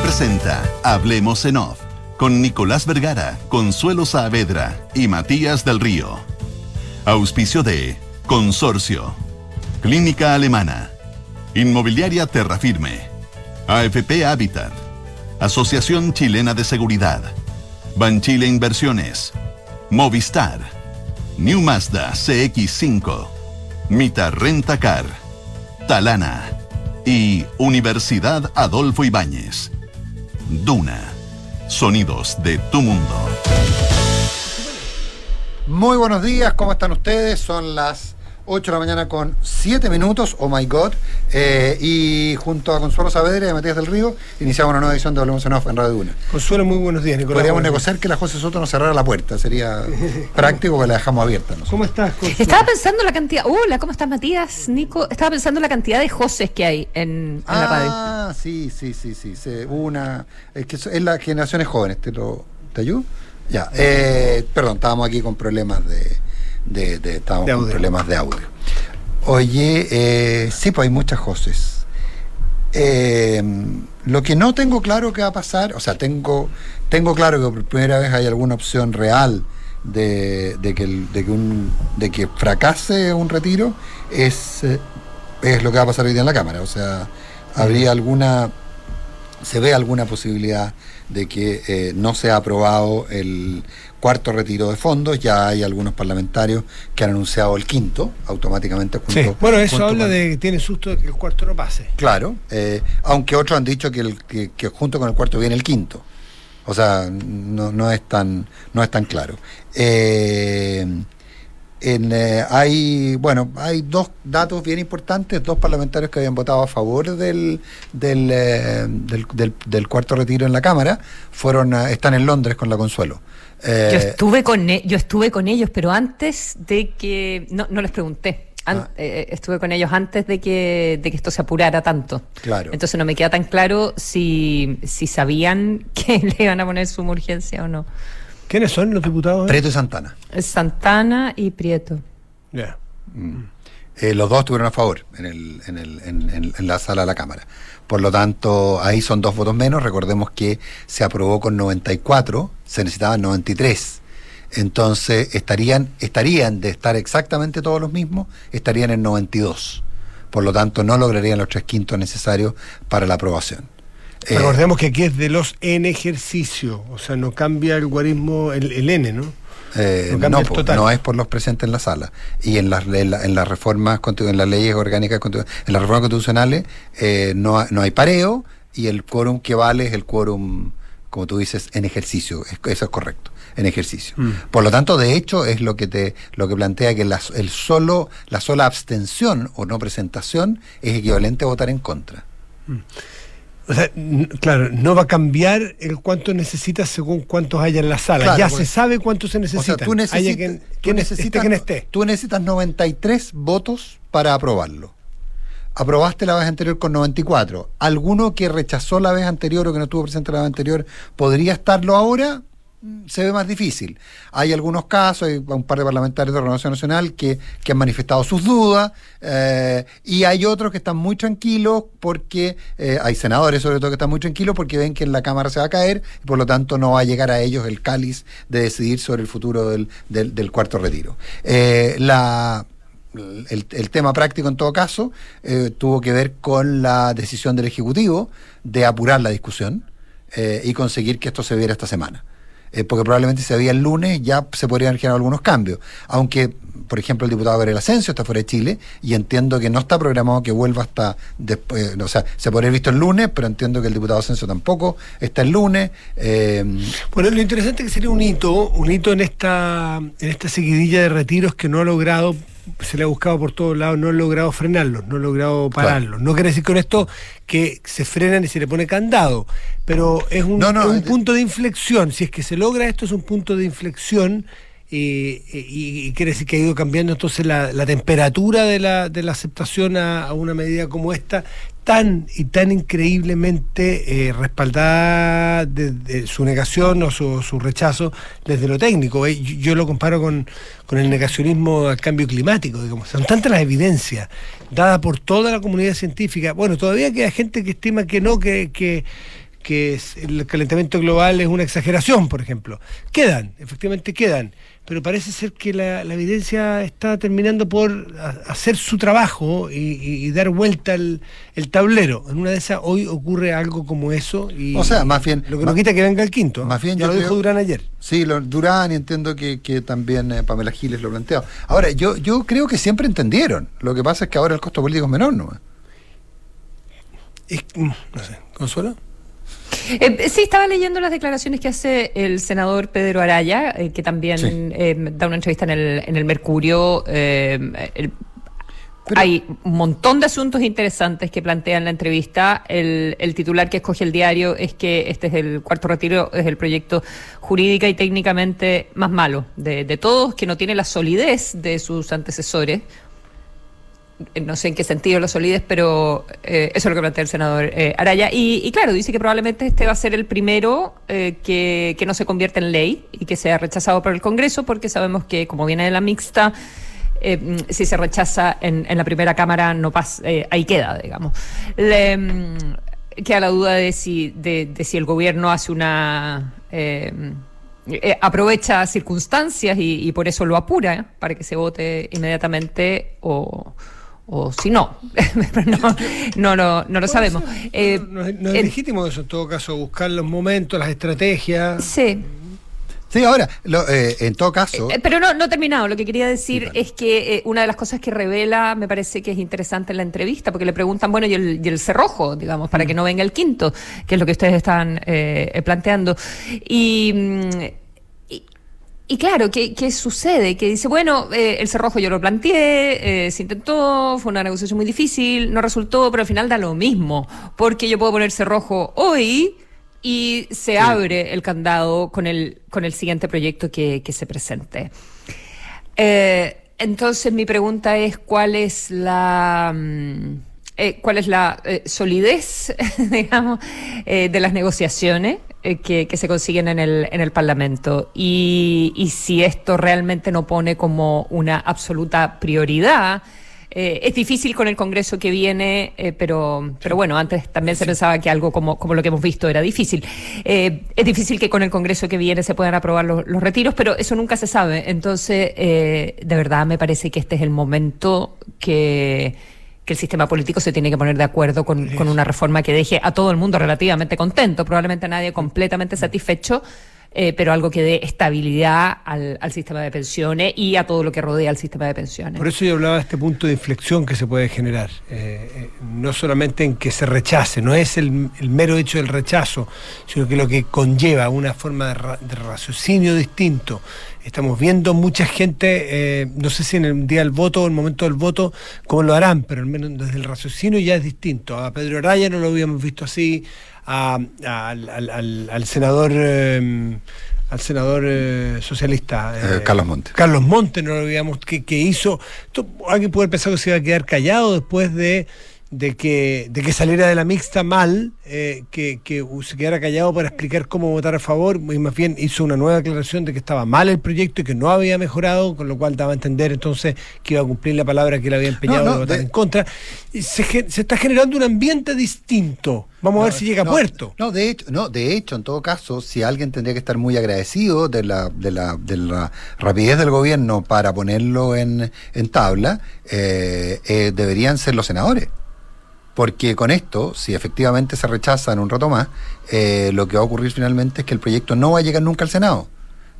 Presenta Hablemos en Off con Nicolás Vergara, Consuelo Saavedra y Matías del Río. Auspicio de Consorcio, Clínica Alemana, Inmobiliaria Terrafirme, AFP Habitat, Asociación Chilena de Seguridad, Banchile Inversiones, Movistar, New Mazda CX5, Mita Renta Car, Talana y Universidad Adolfo Ibáñez. Duna. Sonidos de tu mundo. Muy buenos días, ¿cómo están ustedes? Son las 8 de la mañana con 7 minutos, oh my god. Eh, y junto a Consuelo Saavedra y a Matías del Río, iniciamos una nueva edición de Hablemos en Off en Radio Duna. Consuelo, muy buenos días, Nicolás. Podríamos negociar que la José Soto nos cerrara la puerta, sería práctico que la dejamos abierta. ¿Cómo estás, Consuelo? Estaba pensando la cantidad. Hola, ¿cómo estás, Matías? Nico. Estaba pensando la cantidad de Joses que hay en, en la radio. Ah, sí, sí, sí, sí. una, es que es las generaciones jóvenes, ¿te lo te ayudo? Ya, eh, perdón, estábamos aquí con problemas de, de, de- estábamos De con problemas de audio. Oye, eh, sí, pues hay muchas Joses. Eh, lo que no tengo claro que va a pasar, o sea, tengo, tengo claro que por primera vez hay alguna opción real de, de que, el- de, que un, de que fracase un retiro, es, eh, es lo que va a pasar hoy día en la Cámara. O sea, habría alguna, se ve alguna posibilidad de que eh, no sea aprobado el cuarto retiro de fondos. Ya hay algunos parlamentarios que han anunciado el quinto automáticamente. Sí, junto- bueno, eso habla con- de que tiene susto de que el cuarto no pase. Claro, eh, aunque otros han dicho que, el, que, que junto con el cuarto viene el quinto. O sea, no, no es tan no es tan claro. Eh, en, eh, hay bueno hay dos datos bien importantes, dos parlamentarios que habían votado a favor del del, eh, del, del- del cuarto retiro en la Cámara fueron a- están en Londres con la Consuelo. Eh, Yo estuve con e- yo estuve con ellos, pero antes de que no, no les pregunté. An- Ah. eh, estuve con ellos antes de que, de que esto se apurara tanto. Claro. Entonces no me queda tan claro si, si sabían que le iban a poner suma urgencia o no. ¿Quiénes son los diputados? Preto y Santana. Santana y Prieto. Ya. Eh, los dos estuvieron a favor en, el, en, el, en, en- en la sala de la Cámara. Por lo tanto, ahí son dos votos menos. Recordemos que se aprobó con 94, se necesitaban 93. Entonces, estarían, estarían de estar exactamente todos los mismos, estarían en 92. Por lo tanto, no lograrían los tres quintos necesarios para la aprobación. Eh, Recordemos que aquí es de los en ejercicio, o sea, no cambia el guarismo, el, el N, ¿no? Eh, No total. es por los presentes en la sala. Y en las, en la- en las reformas, en las leyes orgánicas, en las reformas constitucionales, eh, no, no hay pareo y el quórum que vale es el quórum, como tú dices, en ejercicio. Es- eso es correcto, en ejercicio. Mm. Por lo tanto, de hecho, es lo que te lo que plantea que la, el solo, la sola abstención o no presentación es equivalente a votar en contra. O sea, claro, no va a cambiar el cuánto necesitas según cuántos haya en la sala. Claro, ya se sabe cuánto se O necesita. sea, tú quien, tú quien esté, necesitas, quien esté. tú necesitas 93 votos para aprobarlo. Aprobaste la vez anterior con 94. ¿Alguno que rechazó la vez anterior o que no estuvo presente la vez anterior podría estarlo ahora? Se ve más difícil. Hay algunos casos, hay un par de parlamentarios de Renovación Nacional que, que han manifestado sus dudas, eh, y hay otros que están muy tranquilos porque, eh, hay senadores sobre todo que están muy tranquilos porque ven que en la Cámara se va a caer y por lo tanto no va a llegar a ellos el cáliz de decidir sobre el futuro del, del- cuarto retiro. Eh, la, el, tema práctico en todo caso eh, tuvo que ver con la decisión del Ejecutivo de apurar la discusión y conseguir que esto se viera esta semana. Eh, porque probablemente si veía el lunes ya se podrían generar algunos cambios. Aunque, por ejemplo, el diputado Gabriel Asensio está fuera de Chile y entiendo que no está programado que vuelva hasta después, o sea, se podría haber visto el lunes, pero entiendo que el diputado Asensio tampoco está el lunes. eh, Bueno, lo interesante es que sería un hito, un hito en esta, en esta seguidilla de retiros que no ha logrado, se le ha buscado por todos lados, no ha logrado frenarlos, no ha logrado pararlos. No quiere decir con esto que se frenan y se le pone candado, pero es un, No, no, es un es- punto de inflexión. Si es que se logra esto, es un punto de inflexión. eh, eh, y, y quiere decir que ha ido cambiando entonces la, la temperatura de la, de la aceptación a, a una medida como esta, tan y tan increíblemente eh, respaldada desde su negación o su, rechazo desde lo técnico. Eh, Yo, lo comparo con, con el negacionismo al cambio climático, digamos. Son tantas las evidencias dadas por toda la comunidad científica. Bueno, todavía queda gente que estima que no, que, que el calentamiento global es una exageración, por ejemplo. Quedan, efectivamente quedan, pero parece ser que la, la evidencia está terminando por hacer su trabajo y, y- y dar vuelta el, el tablero. En una de esas hoy ocurre algo como eso y O sea, más bien- lo que más- no quita que venga el quinto. más bien ya yo lo dijo creo- Durán ayer. Sí, lo, Durán y entiendo que, que también eh, Pamela Giles lo planteó. Ahora, yo, yo creo que siempre entendieron. Lo que pasa es que ahora el costo político es menor, ¿no? Es- mm, no sé, Consuelo. Eh, sí, estaba leyendo las declaraciones que hace el senador Pedro Araya, eh, que también Sí. eh, da una entrevista en el, en el Mercurio. el- Pero- Hay un montón de asuntos interesantes que plantea en la entrevista. El, el titular que escoge el diario es que este es el cuarto retiro, es el proyecto jurídica y técnicamente más malo de, de todos, que no tiene la solidez de sus antecesores. Eh, No sé en qué sentido la solidez, pero eh, eso es lo que plantea el senador eh, Araya. Y, claro, dice que probablemente este va a ser el primero que, que no se convierte en ley y que sea rechazado por el Congreso, porque sabemos que, como viene de la mixta, si se rechaza en, en la primera Cámara, no pasa, ahí queda, digamos. Le, mm, queda la duda de si, de, si el gobierno hace una. aprovecha circunstancias y, por eso lo apura para que se vote inmediatamente o, o si no. no, no, lo- no lo sabemos. Eh, no, es- no es en- legítimo eso, en todo caso, buscar los momentos, las estrategias. sí. Sí, ahora, lo, eh, en todo caso. Eh, Pero no, no he terminado. Lo que quería decir Sí, vale. es que eh, una de las cosas que revela, me parece que es interesante en la entrevista, porque le preguntan, bueno, y el, y el cerrojo, digamos, para que no venga el quinto, que es lo que ustedes están eh, planteando. Y. mm, y- y claro, ¿qué, qué sucede? Que dice, bueno, eh, el cerrojo yo lo planteé, eh, se intentó, fue una negociación muy difícil, no resultó, pero al final da lo mismo, porque yo puedo poner cerrojo hoy y se abre el candado con el, con el siguiente proyecto que, que se presente. Eh, entonces mi pregunta es cuál es la mm, eh, cuál es la eh, solidez, digamos, eh, de las negociaciones que, que se consiguen en el, en el Parlamento y, y si esto realmente no pone como una absoluta prioridad. Eh, es difícil con el Congreso que viene, eh, pero, pero bueno, antes también se pensaba que algo como, como lo que hemos visto era difícil. Eh, es difícil que con el Congreso que viene se puedan aprobar los, los retiros, pero eso nunca se sabe. Entonces, de verdad me parece que este es el momento que, que el sistema político se tiene que poner de acuerdo con, con una reforma que deje a todo el mundo relativamente contento, probablemente a nadie completamente satisfecho. Eh, pero algo que dé estabilidad al, sistema de pensiones y a todo lo que rodea al sistema de pensiones. Por eso yo hablaba de este punto de inflexión que se puede generar. Eh, eh, no solamente en que se rechace, no es el, mero hecho del rechazo, sino que lo que conlleva una forma de, ra- raciocinio distinto. Estamos viendo mucha gente, no sé si en el día del voto o en el momento del voto, cómo lo harán, pero al menos desde el raciocinio ya es distinto. A Pedro Araya no lo habíamos visto así, a- a- al, al- al- senador... eh, al senador eh, socialista Eh, Carlos Monte. Carlos Monte no lo habíamos que, que hizo esto, alguien puede pensar que se iba a quedar callado después de, de que de que saliera de la mixta mal eh, que, que se quedara callado para explicar cómo votar a favor y más bien hizo una nueva declaración de que estaba mal el proyecto y que no había mejorado con lo cual daba a entender entonces que iba a cumplir la palabra que él había empeñado No, no, de votar de- en contra. Y se, se está generando un ambiente distinto. Vamos a ver si llega a puerto. No, de hecho, no, de hecho, en todo caso, si alguien tendría que estar muy agradecido de la, de la, de la rapidez del gobierno para ponerlo en, en tabla, eh, eh, deberían ser los senadores. Porque con esto, si efectivamente se rechaza en un rato más, eh, lo que va a ocurrir finalmente es que el proyecto no va a llegar nunca al Senado.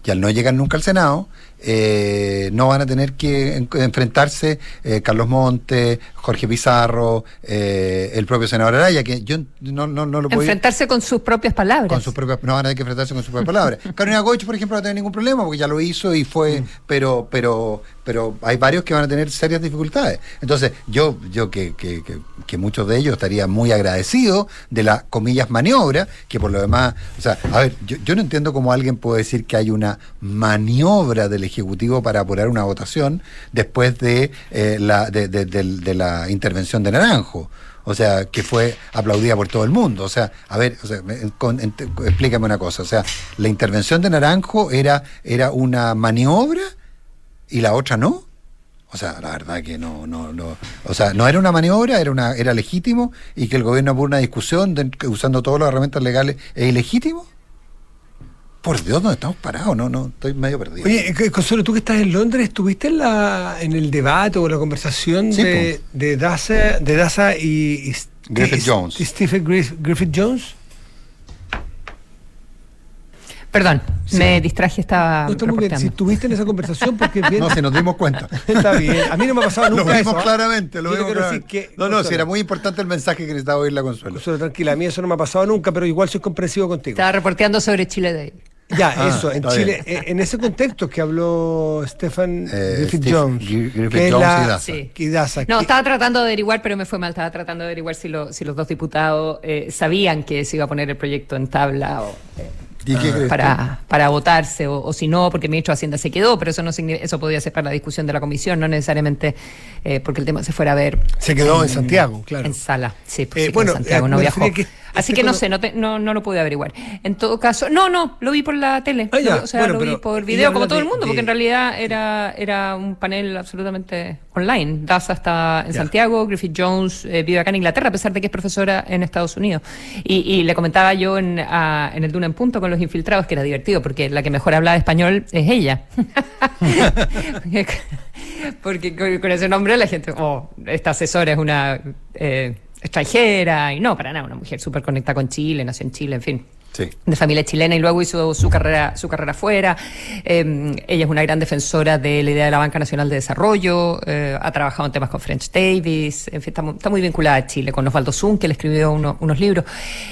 Y al no llegar nunca al Senado, eh, no van a tener que en- enfrentarse eh, Carlos Monte, Jorge Pizarro, eh, el propio senador Araya, que yo no, no, no lo puedo Enfrentarse con sus propias palabras. con sus propias no van a tener que enfrentarse con sus propias palabras. Carolina Goich, por ejemplo, no va a tener ningún problema porque ya lo hizo y fue, pero, pero, pero hay varios que van a tener serias dificultades. Entonces, yo, yo que, que, que, que muchos de ellos estaría muy agradecido de la comillas maniobra, que por lo demás, o sea, a ver, yo, yo no entiendo cómo alguien puede decir que hay una maniobra del Ejecutivo para apurar una votación después de eh, la de, la intervención de Naranjo. O sea, que fue aplaudida por todo el mundo. O sea, a ver, o sea, con- explícame una cosa. O sea, la intervención de Naranjo era, era una maniobra y la otra no. O sea, la verdad que no, no, no. O sea, no era una maniobra, era una, era legítimo y que el gobierno por una discusión usando todas las herramientas legales es ilegítimo. Por Dios, ¿dónde estamos parados? No, no, estoy medio perdido. Oye, eh, Consuelo, tú que estás en Londres, ¿estuviste en, la, en el debate o la conversación Sí, de, de Daza, de Daza y, y- Griffith y- Jones. y Stephen Griff- Griffith Jones? Perdón, me distraje, estaba No, está muy bien. Si estuviste en esa conversación, porque bien. No, si nos dimos cuenta. Está bien. A mí no me ha pasado Lo nunca vimos eso. ¿ah? claramente, lo vimos claramente. que- no, no, si era muy importante el mensaje que necesitaba oír la Consuelo. Consuelo, tranquila, a mí eso no me ha pasado nunca, pero igual soy comprensivo contigo. Estaba reporteando sobre Chile Day. Ya, Ah, eso, en Chile, bien. eh, en ese contexto que habló Stephen Eh, Griffith Steve- Jones, Gr- Griffith que Jones la- y Daza. Sí. y Daza, No, que- estaba tratando de averiguar, pero me fue mal. Estaba tratando de averiguar si, lo- si los dos diputados eh, sabían que se iba a poner el proyecto en tabla o, eh, ¿Y qué crees tú? para, para votarse o, o si no, porque el ministro de Hacienda se quedó, pero eso no signi- eso podía ser para la discusión de la comisión, no necesariamente eh, porque el tema se fuera a ver se quedó en Santiago, claro. en sala. Sí, pues Eh, quedó bueno, en Santiago, eh, no viajó. que Así este que no sé, no, te- no, no lo pude averiguar. En todo caso, no, no, lo vi por la tele. Ah, ya, o sea, bueno, lo vi por video, como todo el mundo, de- porque en realidad era, era un panel absolutamente online. Daza está en Ya. Santiago, Griffith Jones eh, vive acá en Inglaterra, a pesar de que es profesora en Estados Unidos. Y, y le comentaba yo en, a- en el Duna en Punto con los infiltrados que era divertido, porque la que mejor hablaba español es ella. porque con, con ese nombre la gente, oh, esta asesora es una eh, extranjera, y no, para nada, una mujer súper conectada con Chile, nació en Chile, en fin Sí. de familia chilena y luego hizo su carrera su carrera afuera. Eh, ella es una gran defensora de la idea de la Banca Nacional de Desarrollo, eh, ha trabajado en temas con French Davis, en fin, está, está muy vinculada a Chile, con Osvaldo Zun, que le escribió uno- unos libros.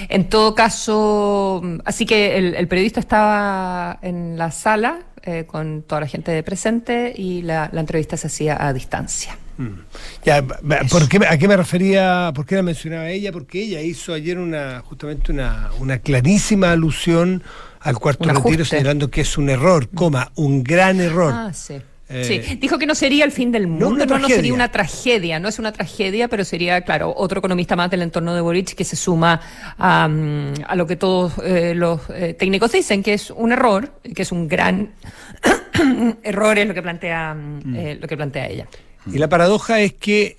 En todo caso, mm, así que el, el periodista estaba en la sala eh, con toda la gente presente y la, la entrevista se hacía a distancia. Ya, ¿por qué, ¿A qué me refería? ¿Por qué la mencionaba ella? Porque ella hizo ayer una justamente una, una clarísima alusión al cuarto retiro, señalando que es un error, coma, un gran error. Ah, sí. Eh, sí, dijo que no sería el fin del mundo, no, no, sería una tragedia, no es una tragedia, pero sería, claro, otro economista más del entorno de Boric que se suma a, mm, a lo que todos eh, los eh, técnicos dicen, que es un error, que es un gran error, es lo que plantea, mm, eh, lo que plantea ella. Y la paradoja es que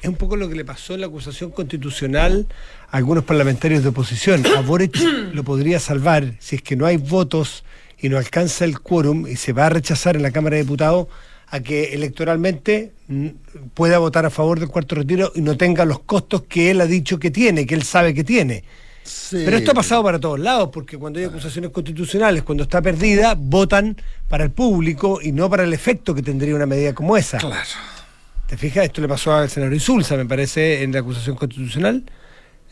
es un poco lo que le pasó en la acusación constitucional a algunos parlamentarios de oposición. A Boric lo podría salvar si es que no hay votos y no alcanza el quórum y se va a rechazar en la Cámara de Diputados a que electoralmente pueda votar a favor del cuarto retiro y no tenga los costos que él ha dicho que tiene, que él sabe que tiene. Sí. Pero esto ha pasado para todos lados, porque cuando hay acusaciones constitucionales, cuando está perdida, votan para el público y no para el efecto que tendría una medida como esa. Claro. ¿Te fijas? Esto le pasó al senador Insulza, me parece, en la acusación constitucional.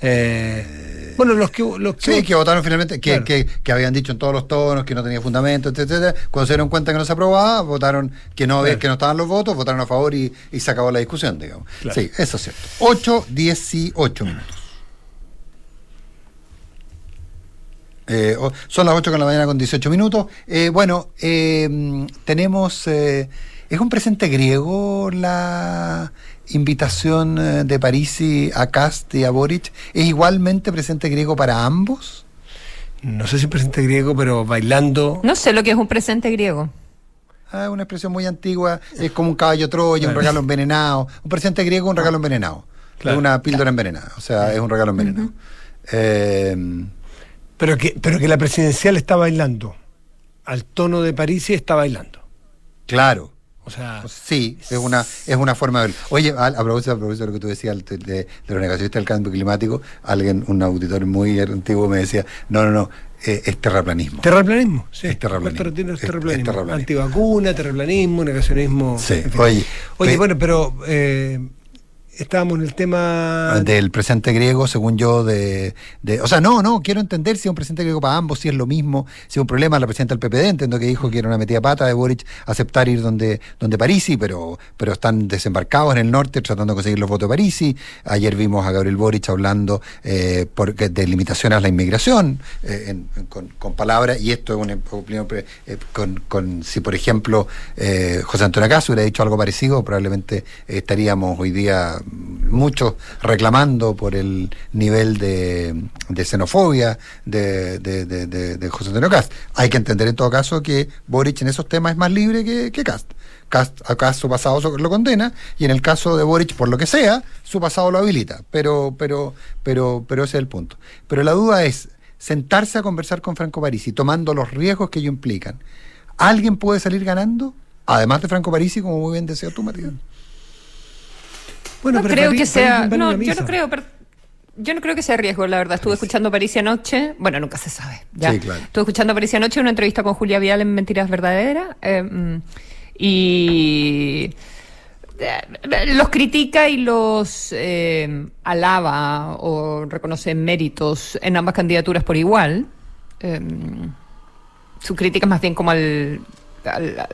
Eh, bueno, los que. Los que Sí, que votaron finalmente, que, Claro. que, que habían dicho en todos los tonos que no tenía fundamento, etcétera. Cuando se dieron cuenta que no se aprobaba, votaron que no, Claro. que no estaban los votos, votaron a favor y, y se acabó la discusión, digamos. Claro. Sí, eso es cierto. 8, 18 minutos. Eh, son las 8 con la mañana con 18 minutos. Eh, bueno, tenemos. ¿Es un presente griego la invitación eh, de Parisi a Cast y a Boric? ¿Es igualmente presente griego para ambos? No sé si presente griego, pero bailando. No sé lo que es un presente griego. Ah, una expresión muy antigua, es como un caballo troya, un regalo envenenado. Un presente griego, un regalo envenenado. Claro. Es una píldora envenenada, o sea, es un regalo envenenado. Eh, Pero que, pero que la presidencial está bailando. Al tono de París y está bailando. claro. O sea, Sí, es una, es una forma de verlo. Oye, a, a propósito, a propósito de lo que tú decías de, de, de los negacionistas del cambio climático, alguien, un auditor muy antiguo me decía, no, no, no, eh, es terraplanismo. terraplanismo. Sí, Es terraplanismo. Es terraplanismo. terraplanismo. Antivacuna, terraplanismo, negacionismo. Sí, en fin. oye, Oye, pe- bueno, pero eh, estábamos en el tema. del presente griego, según yo, de, de- O sea, no, no, quiero entender si es un presente griego para ambos, si es lo mismo, si es un problema. La presidenta del PPD entiendo que dijo que era una metida pata de Boric aceptar ir donde, donde Parisi, pero, pero están desembarcados en el norte tratando de conseguir los votos de Parisi. Ayer vimos a Gabriel Boric hablando eh, porque- de limitaciones a la inmigración, eh, en- con, con palabras, y esto es una opinión, eh, con, con- si por ejemplo eh, José Antonio Caso hubiera dicho algo parecido, probablemente estaríamos hoy día muchos reclamando por el nivel de, de xenofobia de, de, de- José Antonio Cast. Hay que entender en todo caso que Boric en esos temas es más libre que, que Cast. acá su pasado lo condena y en el caso de Boric, por lo que sea, su pasado lo habilita. Pero, pero, pero, pero ese es el punto. Pero la duda es sentarse a conversar con Franco Parisi, tomando los riesgos que ello implican. ¿Alguien puede salir ganando? Además de Franco Parisi, como muy bien decía tú, Matías. Bueno, no creo que sea. No, yo no creo. yo no creo que sea riesgo, la verdad. Estuve escuchando París anoche. Bueno, nunca se sabe. ¿ya? Estuve escuchando París anoche una entrevista con Julia Vial en Mentiras Verdaderas. Eh, mm, y eh, los critica y los eh, alaba o reconoce méritos en ambas candidaturas por igual. su crítica es más bien como al al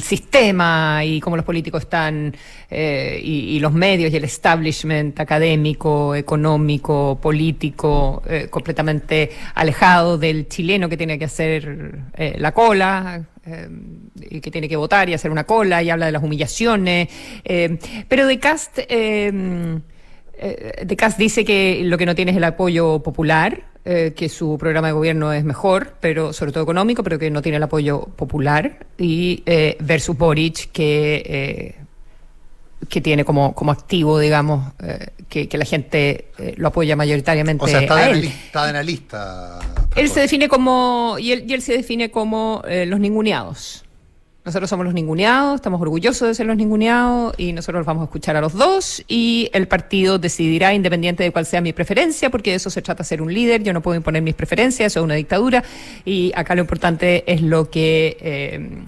sistema y cómo los políticos están eh, y, los medios y el establishment académico, económico, político, eh, completamente alejado del chileno que tiene que hacer eh, la cola y que tiene que votar y hacer una cola y habla de las humillaciones. pero de Cast, de Cast dice que lo que no tiene es el apoyo popular eh, que su programa de gobierno es mejor, pero sobre todo económico, pero que no tiene el apoyo popular, y eh, versus Boric, que, eh, que tiene como, como activo, digamos, que, la gente lo apoya mayoritariamente. O sea, está, a él. está la lista. Él se define como, y él, y él se define como los ninguneados. Nosotros somos los ninguneados, estamos orgullosos de ser los ninguneados y nosotros vamos a escuchar a los dos y el partido decidirá independiente de cuál sea mi preferencia, porque de eso se trata ser un líder, yo no puedo imponer mis preferencias, eso es una dictadura y acá lo importante es lo que... Eh,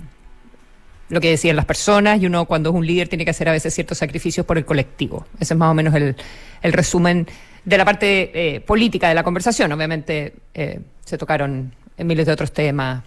lo que decían las personas y uno cuando es un líder tiene que hacer a veces ciertos sacrificios por el colectivo. Ese es más o menos el, resumen de la parte eh, política de la conversación. Obviamente eh, se tocaron miles de otros temas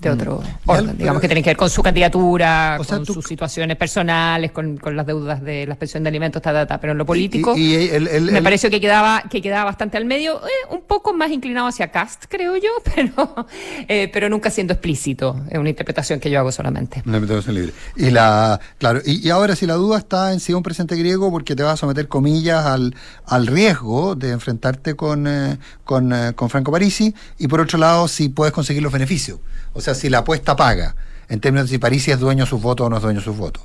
de mm. otro orden, digamos que tienen que ver con su candidatura, con sus situaciones personales, con, con, las deudas de la pensión de alimentos, ta, ta, pero en lo político me pareció que quedaba que quedaba bastante al medio, eh, un poco más inclinado hacia Cast, creo yo, pero eh, pero nunca siendo explícito, es una interpretación que yo hago solamente. Una interpretación libre. Y la claro, y, ahora si la duda está en si un presente griego porque te vas a someter comillas al, al riesgo de enfrentarte con, eh, con, con Franco Parisi y por otro lado si puedes conseguir los beneficios. O sea, si la apuesta paga, en términos de si París es dueño de sus votos o no es dueño de sus votos.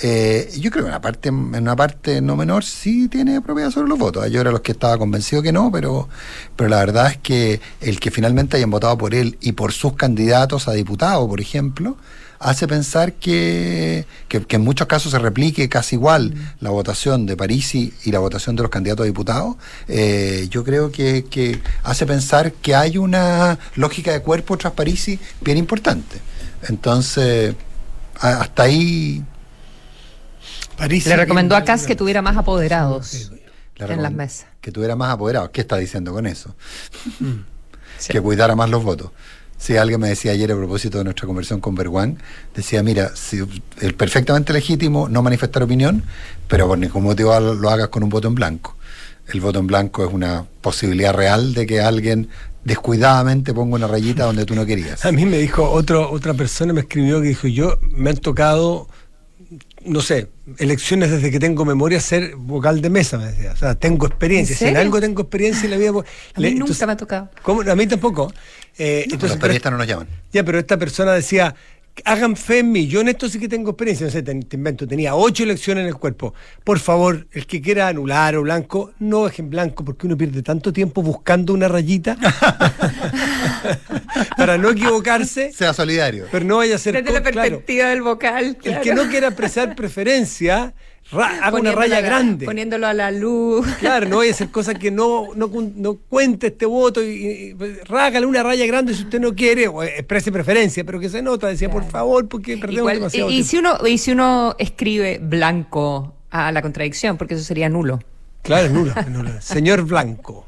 Eh, yo creo que en una parte, en una parte no menor sí tiene propiedad sobre los votos. Yo era los que estaba convencido que no, pero, pero la verdad es que el que finalmente hayan votado por él y por sus candidatos a diputado, por ejemplo, hace pensar que, que, en muchos casos se replique casi igual mm. la votación de Parisi y la votación de los candidatos a diputados, eh, yo creo que, que, hace pensar que hay una lógica de cuerpo tras Parisi bien importante. Entonces, hasta ahí... Parisi Le recomendó a Cas que tuviera más apoderados en las mesas. Que tuviera más apoderados. ¿Qué está diciendo con eso? Mm. Que cuidara más los votos. Sí, alguien me decía ayer a propósito de nuestra conversación con Berguán, decía, mira, si, es perfectamente legítimo no manifestar opinión, pero por ningún motivo lo hagas con un voto en blanco. El voto en blanco es una posibilidad real de que alguien descuidadamente ponga una rayita donde tú no querías. A mí me dijo otro, otra persona, me escribió que dijo, yo me han tocado no sé, elecciones desde que tengo memoria ser vocal de mesa, me decía. O sea, tengo experiencia. Si en algo tengo experiencia en la vida. A mí nunca me ha tocado. ¿cómo? A mí tampoco. Eh, entonces, los periodistas no nos llaman. Ya, pero esta persona decía, hagan fe en mí. Yo en esto sí que tengo experiencia. No sé, te, invento. Tenía ocho elecciones en el cuerpo. Por favor, el que quiera anular o blanco, no dejen blanco porque uno pierde tanto tiempo buscando una rayita para no equivocarse. Sea solidario. Pero no vaya a ser. Desde la perspectiva del vocal. El que no quiera expresar preferencia haga una raya grande. Poniéndolo a la luz. Claro, no voy a hacer cosas que no, no, no cuente este voto y, rágale una raya grande si usted no quiere, o exprese preferencia, pero que se nota, decía, por favor, porque perdemos demasiado y, Si uno, y si uno escribe blanco a la contradicción, porque eso sería nulo. Claro, es nulo, es nulo. Señor Blanco.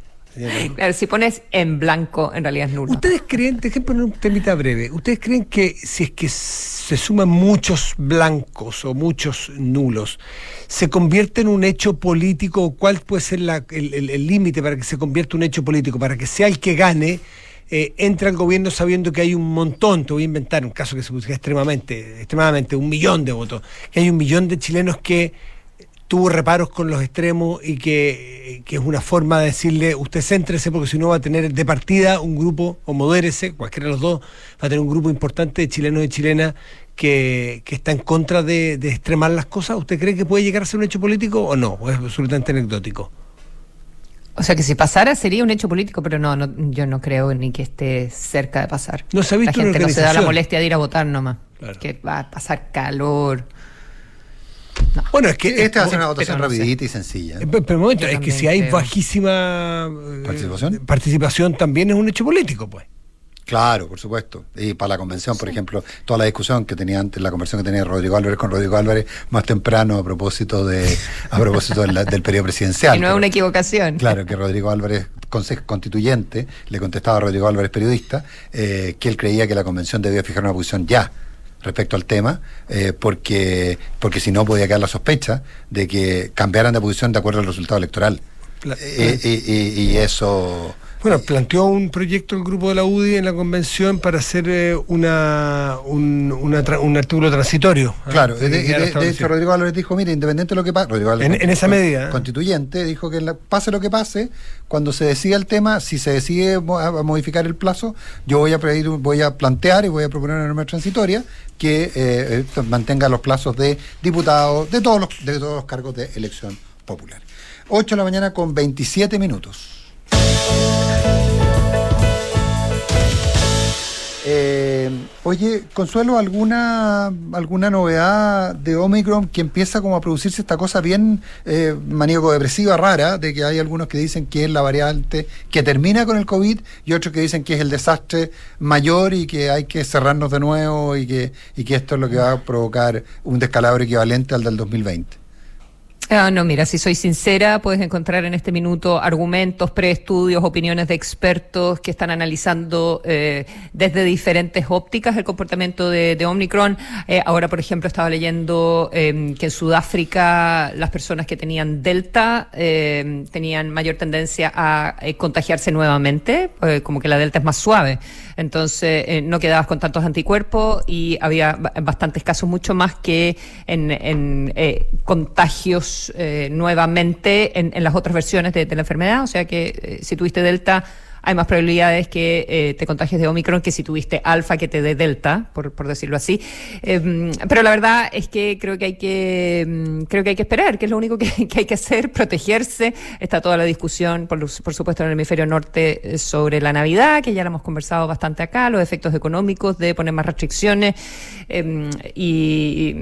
Claro, si pones en blanco, en realidad es nulo. ¿Ustedes creen, déjenme poner un temita breve, ¿ustedes creen que si es que se suman muchos blancos o muchos nulos, se convierte en un hecho político? ¿Cuál puede ser el límite para que se convierta en un hecho político? Para que sea el que gane, eh, entra el gobierno sabiendo que hay un montón, te voy a inventar un caso que se busca extremadamente, extremadamente, un millón de votos, que hay un millón de chilenos que tuvo reparos con los extremos y que, que, es una forma de decirle, usted céntrese porque si no va a tener de partida un grupo, o modérese, cualquiera de los dos, va a tener un grupo importante de chilenos y chilenas que, que está en contra de, de, extremar las cosas. ¿Usted cree que puede llegar a ser un hecho político o no? ¿O es absolutamente anecdótico? O sea, que si pasara sería un hecho político, pero no, no yo no creo ni que esté cerca de pasar. No se ha visto La gente no se da la molestia de ir a votar nomás. Claro. Que va a pasar calor. No. Bueno, es que esta va a ser una votación no rapidita sé. y sencilla. Pero, pero un momento, es que si hay creo. bajísima ¿Participación? Eh, participación también es un hecho político, pues. Claro, por supuesto. Y para la convención, por ejemplo, toda la discusión que tenía antes, la conversación que tenía Rodrigo Álvarez con Rodrigo Álvarez más temprano a propósito de a propósito del, del periodo presidencial. Y no es una equivocación. Claro, que Rodrigo Álvarez, consejo constituyente, le contestaba a Rodrigo Álvarez, periodista, eh, que él creía que la convención debía fijar una posición ya respecto al tema, eh, porque, porque si no podía quedar la sospecha de que cambiaran de posición de acuerdo al resultado electoral. Eh, y, y, y eso bueno, planteó un proyecto el grupo de la UDI en la convención para hacer eh, una, un, una tra un, artículo transitorio. Claro, de, de, de, hecho Rodrigo Álvarez dijo, mire, independiente de lo que pase, Rodrigo Álvarez, en, en, esa medida. Constituyente, dijo que la, pase lo que pase, cuando se decida el tema, si se decide modificar el plazo, yo voy a pedir, voy a plantear y voy a proponer una norma transitoria que eh, mantenga los plazos de diputados, de todos los, de todos los cargos de elección popular. 8 de la mañana con 27 minutos. Eh, oye, Consuelo, ¿alguna, ¿alguna novedad de Omicron que empieza como a producirse esta cosa bien eh, maníaco-depresiva rara, de que hay algunos que dicen que es la variante que termina con el COVID y otros que dicen que es el desastre mayor y que hay que cerrarnos de nuevo y que, y que esto es lo que va a provocar un descalabro equivalente al del 2020? Ah, no, mira, si soy sincera, puedes encontrar en este minuto argumentos, preestudios, opiniones de expertos que están analizando eh, desde diferentes ópticas el comportamiento de, de Omicron. Eh, ahora, por ejemplo, estaba leyendo eh, que en Sudáfrica las personas que tenían Delta eh, tenían mayor tendencia a eh, contagiarse nuevamente, eh, como que la Delta es más suave. Entonces, no quedabas con tantos anticuerpos y había bastantes casos, mucho más que en, en contagios eh, nuevamente en, las otras versiones de, la enfermedad. O sea que eh, si tuviste Delta, hay más probabilidades que eh, te contagies de Omicron que si tuviste alfa que te dé Delta, por, decirlo así. Eh, pero la verdad es que creo que hay que creo que hay que esperar, que es lo único que, hay que hacer, protegerse. Está toda la discusión, por, supuesto, en el hemisferio norte sobre la Navidad, que ya la hemos conversado bastante acá, los efectos económicos de poner más restricciones eh, y,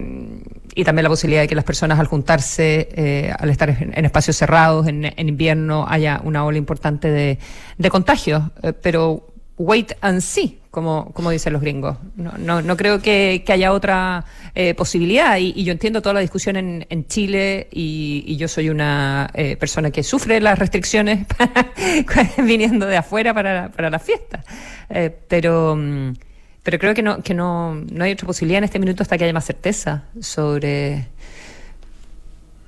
y, también la posibilidad de que las personas al juntarse, eh, al estar en, espacios cerrados, en, invierno, haya una ola importante de, contagios. Eh, pero wait and see, como, dicen los gringos. No, no, no creo que, haya otra eh, posibilidad. Y, yo entiendo toda la discusión en, Chile y, yo soy una eh, persona que sufre las restricciones viniendo de afuera para, para la fiesta. Eh, pero, pero creo que, no, que no, no hay otra posibilidad en este minuto hasta que haya más certeza sobre,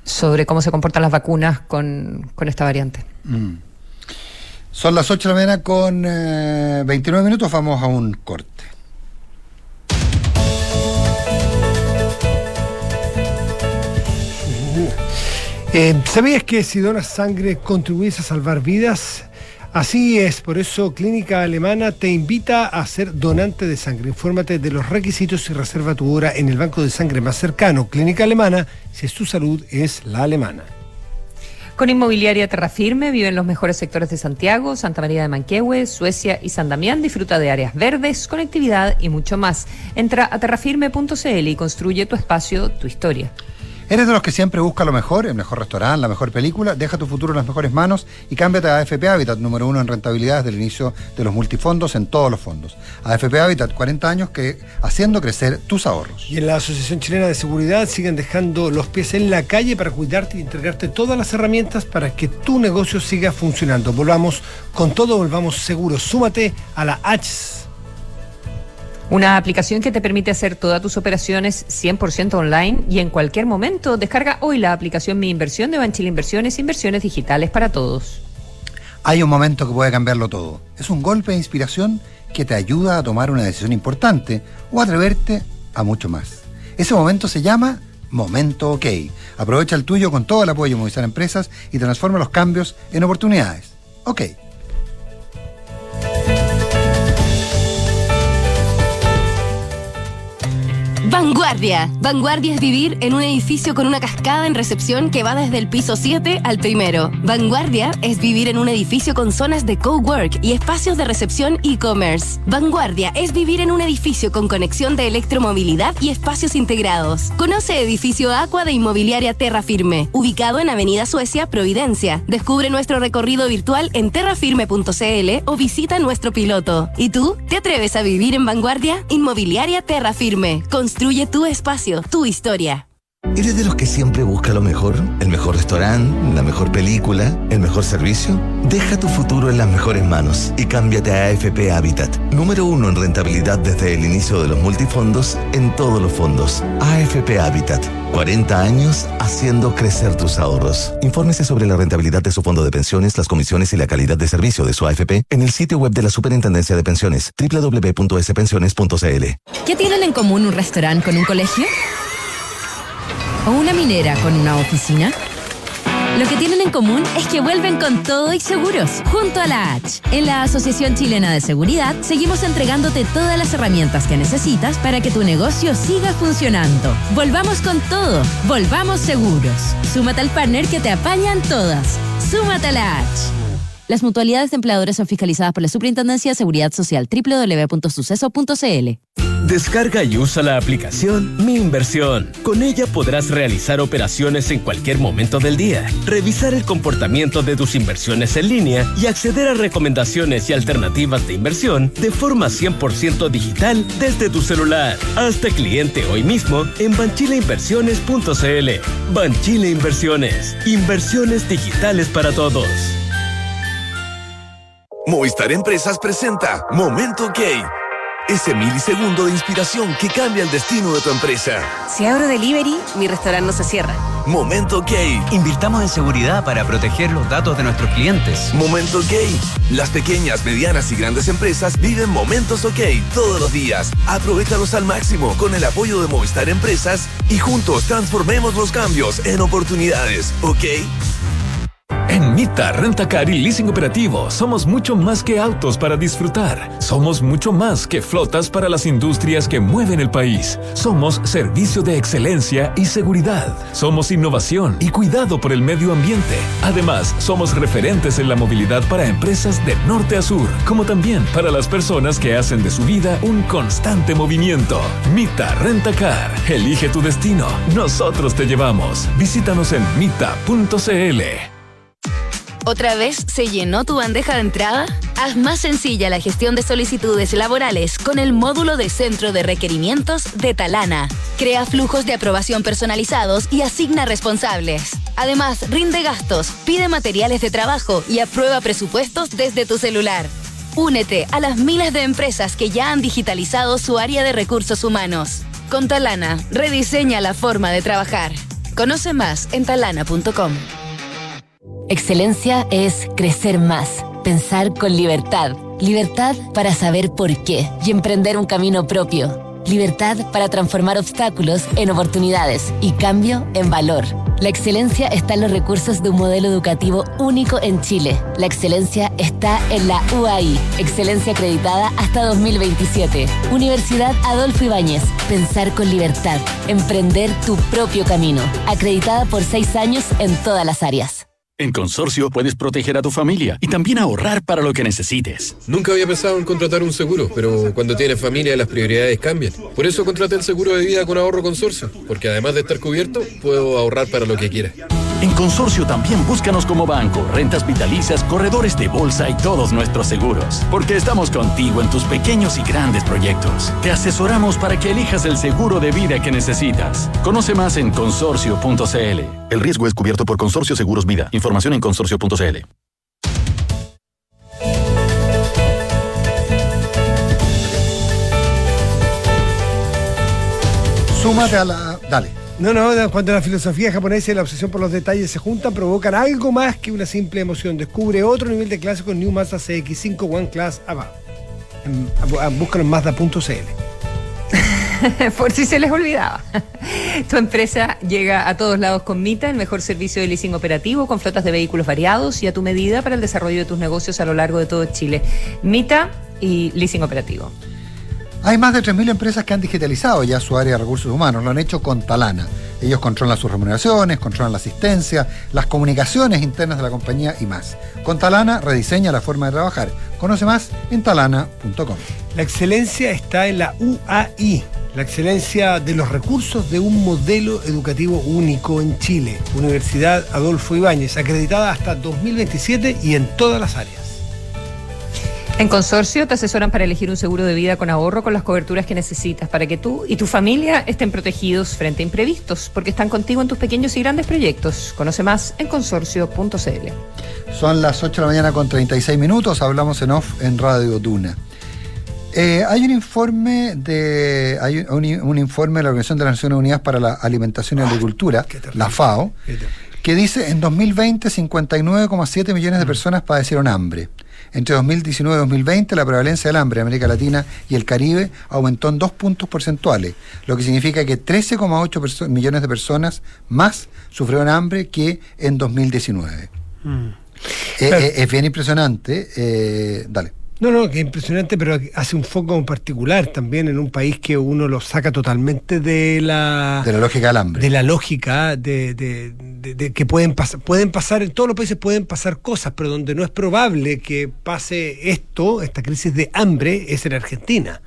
sobre cómo se comportan las vacunas con, con esta variante. Mm. Son las 8 de la mañana con eh, 29 minutos, vamos a un corte. Eh, ¿Sabías que si donas sangre contribuyes a salvar vidas? Así es, por eso Clínica Alemana te invita a ser donante de sangre. Infórmate de los requisitos y reserva tu hora en el banco de sangre más cercano. Clínica Alemana, si es tu salud, es la alemana. Con Inmobiliaria Terrafirme vive en los mejores sectores de Santiago, Santa María de Manquehue, Suecia y San Damián. Disfruta de áreas verdes, conectividad y mucho más. Entra a terrafirme.cl y construye tu espacio, tu historia. ¿Eres de los que siempre busca lo mejor, el mejor restaurante, la mejor película? Deja tu futuro en las mejores manos y cámbiate a AFP Habitat, número uno en rentabilidad desde el inicio de los multifondos en todos los fondos. AFP Habitat, 40 años que haciendo crecer tus ahorros. Y en la Asociación Chilena de Seguridad siguen dejando los pies en la calle para cuidarte y entregarte todas las herramientas para que tu negocio siga funcionando. Volvamos con todo, volvamos seguros. Súmate a la H una aplicación que te permite hacer todas tus operaciones 100% online y en cualquier momento. Descarga hoy la aplicación Mi Inversión de Banchile Inversiones, inversiones digitales para todos. Hay un momento que puede cambiarlo todo. Es un golpe de inspiración que te ayuda a tomar una decisión importante o atreverte a mucho más. Ese momento se llama Momento OK. Aprovecha el tuyo con todo el apoyo de Movistar Empresas y transforma los cambios en oportunidades. OK. Vanguardia. Vanguardia es vivir en un edificio con una cascada en recepción que va desde el piso 7 al primero. Vanguardia es vivir en un edificio con zonas de cowork y espacios de recepción e-commerce. Vanguardia es vivir en un edificio con conexión de electromovilidad y espacios integrados. Conoce edificio Aqua de Inmobiliaria Terra Firme, ubicado en Avenida Suecia, Providencia. Descubre nuestro recorrido virtual en terrafirme.cl o visita nuestro piloto. ¿Y tú? ¿Te atreves a vivir en Vanguardia? Inmobiliaria Terra Firme. Construye tu espacio, tu historia. ¿Eres de los que siempre busca lo mejor? ¿El mejor restaurante? ¿La mejor película? ¿El mejor servicio? Deja tu futuro en las mejores manos y cámbiate a AFP Habitat. Número uno en rentabilidad desde el inicio de los multifondos en todos los fondos. AFP Habitat. 40 años haciendo crecer tus ahorros. Infórmese sobre la rentabilidad de su fondo de pensiones, las comisiones y la calidad de servicio de su AFP en el sitio web de la Superintendencia de Pensiones www.spensiones.cl. ¿Qué tienen en común un restaurante con un colegio? ¿O una minera con una oficina? Lo que tienen en común es que vuelven con todo y seguros, junto a la H. En la Asociación Chilena de Seguridad seguimos entregándote todas las herramientas que necesitas para que tu negocio siga funcionando. Volvamos con todo, volvamos seguros. Súmate al partner que te apañan todas. Súmate a la H. Las mutualidades de empleadores son fiscalizadas por la Superintendencia de Seguridad Social www.suceso.cl. Descarga y usa la aplicación Mi Inversión. Con ella podrás realizar operaciones en cualquier momento del día, revisar el comportamiento de tus inversiones en línea y acceder a recomendaciones y alternativas de inversión de forma 100% digital desde tu celular. Hazte cliente hoy mismo en banchileinversiones.cl. Banchile Inversiones. Inversiones digitales para todos. Movistar Empresas presenta Momento Gay. Ese milisegundo de inspiración que cambia el destino de tu empresa. Si abro delivery, mi restaurante no se cierra. Momento Gay. Invirtamos en seguridad para proteger los datos de nuestros clientes. Momento Gay. Las pequeñas, medianas y grandes empresas viven momentos OK todos los días. Aprovechalos al máximo con el apoyo de Movistar Empresas y juntos transformemos los cambios en oportunidades. ¿Ok? Mita Rentacar y Leasing Operativo somos mucho más que autos para disfrutar. Somos mucho más que flotas para las industrias que mueven el país. Somos servicio de excelencia y seguridad. Somos innovación y cuidado por el medio ambiente. Además, somos referentes en la movilidad para empresas de norte a sur, como también para las personas que hacen de su vida un constante movimiento. Mita Rentacar. Elige tu destino. Nosotros te llevamos. Visítanos en mita.cl. ¿Otra vez se llenó tu bandeja de entrada? Haz más sencilla la gestión de solicitudes laborales con el módulo de centro de requerimientos de Talana. Crea flujos de aprobación personalizados y asigna responsables. Además, rinde gastos, pide materiales de trabajo y aprueba presupuestos desde tu celular. Únete a las miles de empresas que ya han digitalizado su área de recursos humanos. Con Talana, rediseña la forma de trabajar. Conoce más en talana.com. Excelencia es crecer más, pensar con libertad. Libertad para saber por qué y emprender un camino propio. Libertad para transformar obstáculos en oportunidades y cambio en valor. La excelencia está en los recursos de un modelo educativo único en Chile. La excelencia está en la UAI, excelencia acreditada hasta 2027. Universidad Adolfo Ibáñez, pensar con libertad, emprender tu propio camino. Acreditada por seis años en todas las áreas. En Consorcio puedes proteger a tu familia y también ahorrar para lo que necesites. Nunca había pensado en contratar un seguro, pero cuando tienes familia las prioridades cambian. Por eso contraté el seguro de vida con ahorro Consorcio, porque además de estar cubierto, puedo ahorrar para lo que quiera. En Consorcio también búscanos como banco, rentas vitalicias, corredores de bolsa y todos nuestros seguros. Porque estamos contigo en tus pequeños y grandes proyectos. Te asesoramos para que elijas el seguro de vida que necesitas. Conoce más en consorcio.cl. El riesgo es cubierto por Consorcio Seguros Vida. Información en consorcio.cl. Súmate a la. Dale. No, no, cuando la filosofía japonesa y la obsesión por los detalles se juntan, provocan algo más que una simple emoción. Descubre otro nivel de clase con New Mazda CX5 One Class AVA. En- a- Búscalo en Mazda.cl. Por si se les olvidaba. Tu empresa llega a todos lados con Mita, el mejor servicio de leasing operativo con flotas de vehículos variados y a tu medida para el desarrollo de tus negocios a lo largo de todo Chile. Mita y leasing operativo. Hay más de 3.000 empresas que han digitalizado ya su área de recursos humanos, lo han hecho con Talana. Ellos controlan sus remuneraciones, controlan la asistencia, las comunicaciones internas de la compañía y más. Con Talana rediseña la forma de trabajar. Conoce más en talana.com. La excelencia está en la UAI, la excelencia de los recursos de un modelo educativo único en Chile. Universidad Adolfo Ibáñez, acreditada hasta 2027 y en todas las áreas. En Consorcio te asesoran para elegir un seguro de vida con ahorro con las coberturas que necesitas para que tú y tu familia estén protegidos frente a imprevistos, porque están contigo en tus pequeños y grandes proyectos. Conoce más en consorcio.cl. Son las 8 de la mañana con 36 minutos, hablamos en off en Radio Duna. Eh, hay un informe de hay un, un informe de la Organización de las Naciones Unidas para la Alimentación y Agricultura, la FAO, que dice en 2020 59,7 millones de personas padecieron hambre. Entre 2019 y 2020 la prevalencia del hambre en América Latina y el Caribe aumentó en dos puntos porcentuales, lo que significa que 13,8 millones de personas más sufrieron hambre que en 2019. Mm. Eh, eh, es bien impresionante. eh, dale. No, no, que impresionante, pero hace un foco en particular también en un país que uno lo saca totalmente de la... De la lógica del hambre. De la lógica de, de- de- de que pueden pasar, pueden pasar, en todos los países pueden pasar cosas, pero donde no es probable que pase esto, esta crisis de hambre, es en Argentina.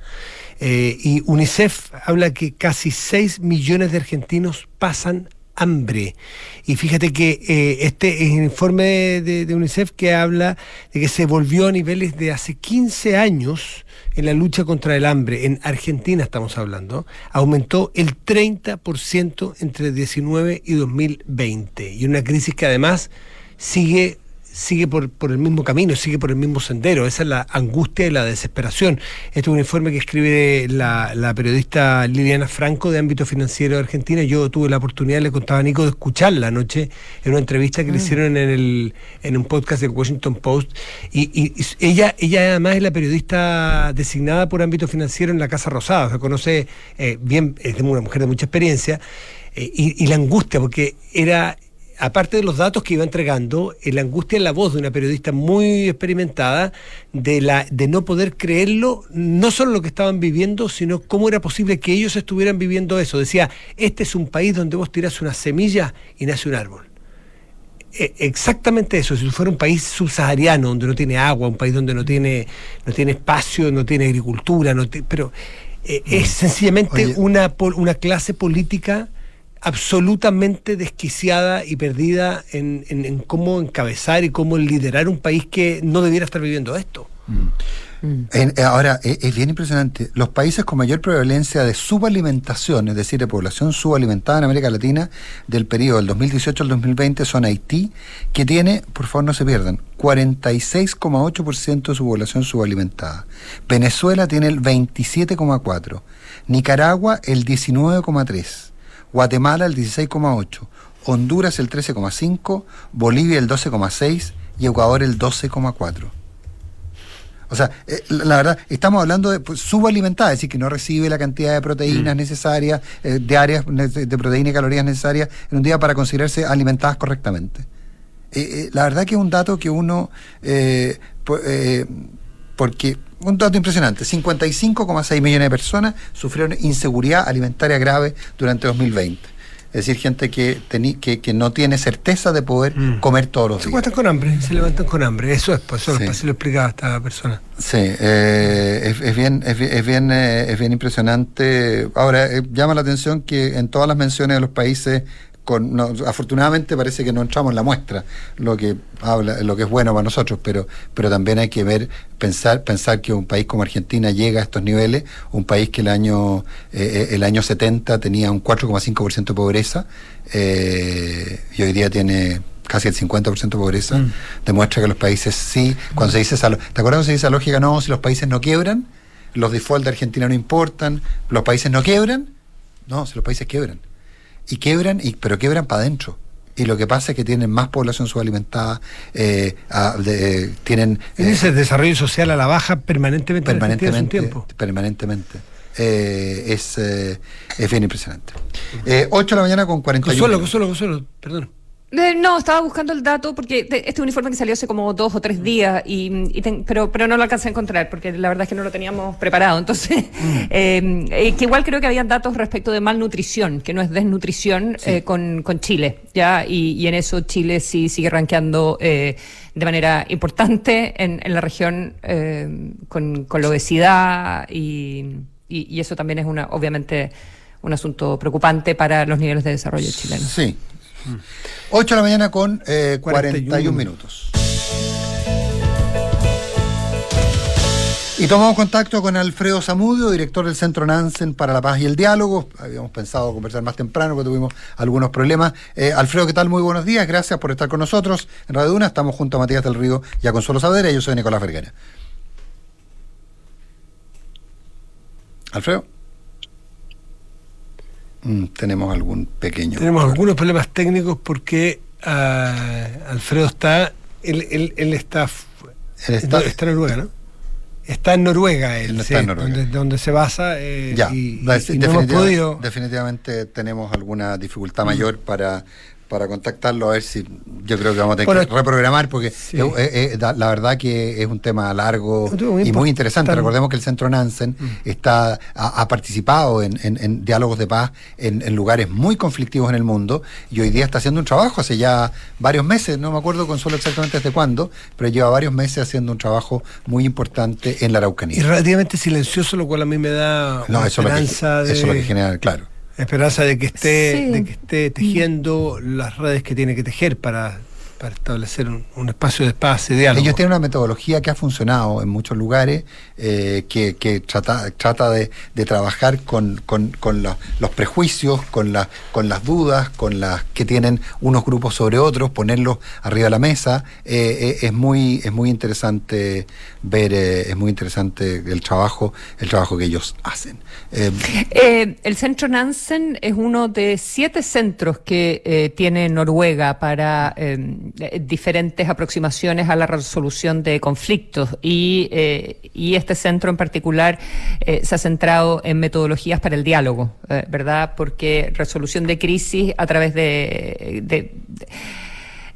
Eh, y UNICEF habla que casi 6 millones de argentinos pasan hambre. Y fíjate que eh, este informe de, de UNICEF que habla de que se volvió a niveles de hace 15 años en la lucha contra el hambre. En Argentina estamos hablando. Aumentó el 30% entre 19 y 2020. Y una crisis que además sigue sigue por, por el mismo camino, sigue por el mismo sendero. Esa es la angustia y la desesperación. Este es un informe que escribe la, la periodista Liliana Franco de ámbito financiero de Argentina. Yo tuve la oportunidad, le contaba a Nico, de escucharla anoche en una entrevista que le hicieron en, el, en un podcast del Washington Post. Y, y- y ella, ella además es la periodista designada por ámbito financiero en la Casa Rosada. O sea, conoce eh, bien, es una mujer de mucha experiencia. eh, y, y la angustia, porque era aparte de los datos que iba entregando, eh, la angustia en la voz de una periodista muy experimentada de, la, de no poder creerlo, no solo lo que estaban viviendo, sino cómo era posible que ellos estuvieran viviendo eso. Decía, este es un país donde vos tirás una semilla y nace un árbol. Eh, Exactamente eso, si fuera un país subsahariano, donde no tiene agua, un país donde no tiene, no tiene espacio, no tiene agricultura, no pero eh, es sencillamente Oye. una, una clase política absolutamente desquiciada y perdida en, en- cómo encabezar y cómo liderar un país que no debiera estar viviendo esto. En- eh, ahora, e- es, bien impresionante. Los países con mayor prevalencia de subalimentación, es decir, de población subalimentada en América Latina, del periodo del 2018 al 2020 son Haití, que tiene, por favor no se pierdan, 46,8% de su población subalimentada. Venezuela tiene el 27,4%. Nicaragua el 19,3%. Guatemala el 16,8%. Honduras el 13,5%. Bolivia el 12,6%. Y Ecuador el 12,4%. O sea, eh, la verdad, estamos hablando de pues, subalimentada, es decir, que no recibe la cantidad de proteínas necesarias, eh, de áreas de proteína y calorías necesarias en un día para considerarse alimentadas correctamente. Eh, la verdad que es un dato que uno, porque un dato impresionante, 55,6 millones de personas sufrieron inseguridad alimentaria grave durante 2020. Es decir, gente que, teni- que, que no tiene certeza de poder comer todos los Se días. acuestan con hambre, se levantan con hambre. Eso es, pues, eso Sí. lo- así lo explicaba esta persona. Sí, eh, es, es bien, es, bien- es bien, eh, es bien impresionante. Ahora, eh, llama la atención que en todas las menciones de los países, con, no, afortunadamente parece que no entramos en la muestra, lo que habla, lo que es bueno para nosotros, pero, pero también hay que ver, pensar, pensar que un país como Argentina llega a estos niveles, un país que el año, eh, el año 70 tenía un 4,5% de pobreza, eh, y hoy día tiene casi el 50% de pobreza, demuestra que los países sí, cuando se dice esa, ¿te acuerdas cuando se dice esa lógica? No, si los países no quiebran, los default de Argentina no importan, los países no quiebran, no, si los países quiebran. Y quiebran, y, pero quiebran para adentro. Y lo que pasa es que tienen más población subalimentada, eh, a- de- tienen... Eh, ese desarrollo social a la baja permanentemente permanentemente, tiempo. permanentemente. eh, es, eh, es bien impresionante. Eh, 8 de la mañana con 41 Consuelo, minutos. Consuelo, Consuelo, perdón. Eh, no, estaba buscando el dato porque te- este uniforme que salió hace como dos o tres días, y, y ten- pero, pero no lo alcancé a encontrar porque la verdad es que no lo teníamos preparado. Entonces, eh, que igual creo que habían datos respecto de malnutrición, que no es desnutrición, eh, con, con Chile, ¿ya? Y, y en eso Chile sí sigue rankeando eh, de manera importante en, en la región con, con la obesidad y, y- y eso también es una, obviamente, un asunto preocupante para los niveles de desarrollo chilenos. Sí. 8 de la mañana con eh, 41, 41 minutos. Y tomamos contacto con Alfredo Zamudio, director del Centro Nansen para la Paz y el Diálogo. Habíamos pensado conversar más temprano, pero tuvimos algunos problemas. Eh, Alfredo, ¿qué tal? Muy buenos días. Gracias por estar con nosotros en Radio Duna. Estamos junto a Matías del Río y a Consuelo Saavedra. Yo soy Nicolás Vergara. Alfredo. Mm, tenemos algún pequeño. Tenemos algunos problemas técnicos porque ah, Alfredo está, él, él, él está, Él está- está en Noruega, ¿no? Está en Noruega, él, Él sí, está en Noruega. Donde, donde se basa eh, Ya, y, da- y- y no hemos podido. definitivamente tenemos alguna dificultad mayor para, para contactarlo, a ver si yo creo que vamos a tener Bueno, que reprogramar, porque sí. la verdad que es un tema largo muy y muy interesante. Recordemos que el Centro Nansen Mm. está, ha, ha participado en, en- en diálogos de paz en, en lugares muy conflictivos en el mundo y hoy día está haciendo un trabajo hace ya varios meses, no me acuerdo con solo exactamente desde cuándo, pero lleva varios meses haciendo un trabajo muy importante en la Araucanía. Y relativamente silencioso, lo cual a mí me da No, una eso es, lo que, esperanza de, eso es lo que genera, claro. Esperanza de que esté, Sí. de que esté tejiendo las redes que tiene que tejer para, para establecer un, un espacio de paz y diálogo. Ellos tienen una metodología que ha funcionado en muchos lugares, eh, que, que trata, trata de, de trabajar con, con- con los, los prejuicios, con, la- con las dudas, con las que tienen unos grupos sobre otros, ponerlos arriba de la mesa. Eh, eh, es muy es muy interesante ver, eh, es muy interesante el trabajo el trabajo que ellos hacen. Eh, Eh, el centro Nansen es uno de siete centros que eh, tiene Noruega para diferentes aproximaciones a la resolución de conflictos y, eh, y este centro en particular eh, se ha centrado en metodologías para el diálogo, eh, ¿verdad? Porque resolución de crisis a través de- de- de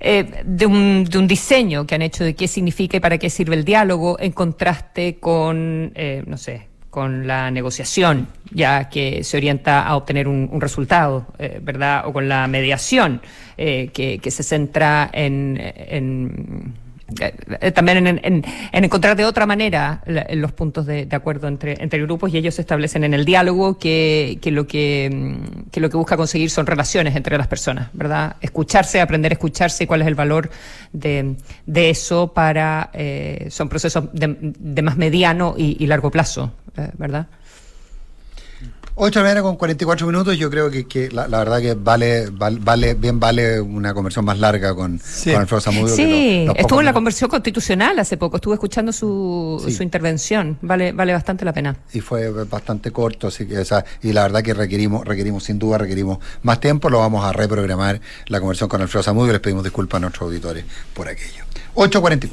eh, de, un, de un diseño que han hecho de qué significa y para qué sirve el diálogo en contraste con, eh, no sé, con la negociación, ya que se orienta a obtener un, resultado, eh, ¿verdad? O con la mediación, eh, que, se centra en... eh, también en, en- en encontrar de otra manera los puntos de, acuerdo entre, grupos y ellos establecen en el diálogo que, lo que, mm, que lo que busca conseguir son relaciones entre las personas, ¿verdad? Escucharse, aprender a escucharse y cuál es el valor de, eso para, eh, son procesos de, de más mediano y, largo plazo, ¿verdad? 8 de la mañana con 44 minutos, yo creo que, que la, la verdad que vale, val- vale, bien vale una conversión más larga con, con Alfredo Zamudio. que Sí, estuvo en la conversión constitucional hace poco, estuve escuchando su, Sí. su intervención, vale, vale bastante la pena. y fue bastante corto, así que, o sea, y la verdad que requerimos, requerimos, sin duda, requerimos más tiempo, lo vamos a reprogramar la conversión con Alfredo Zamudio, les pedimos disculpas a nuestros auditores por aquello. 8.44.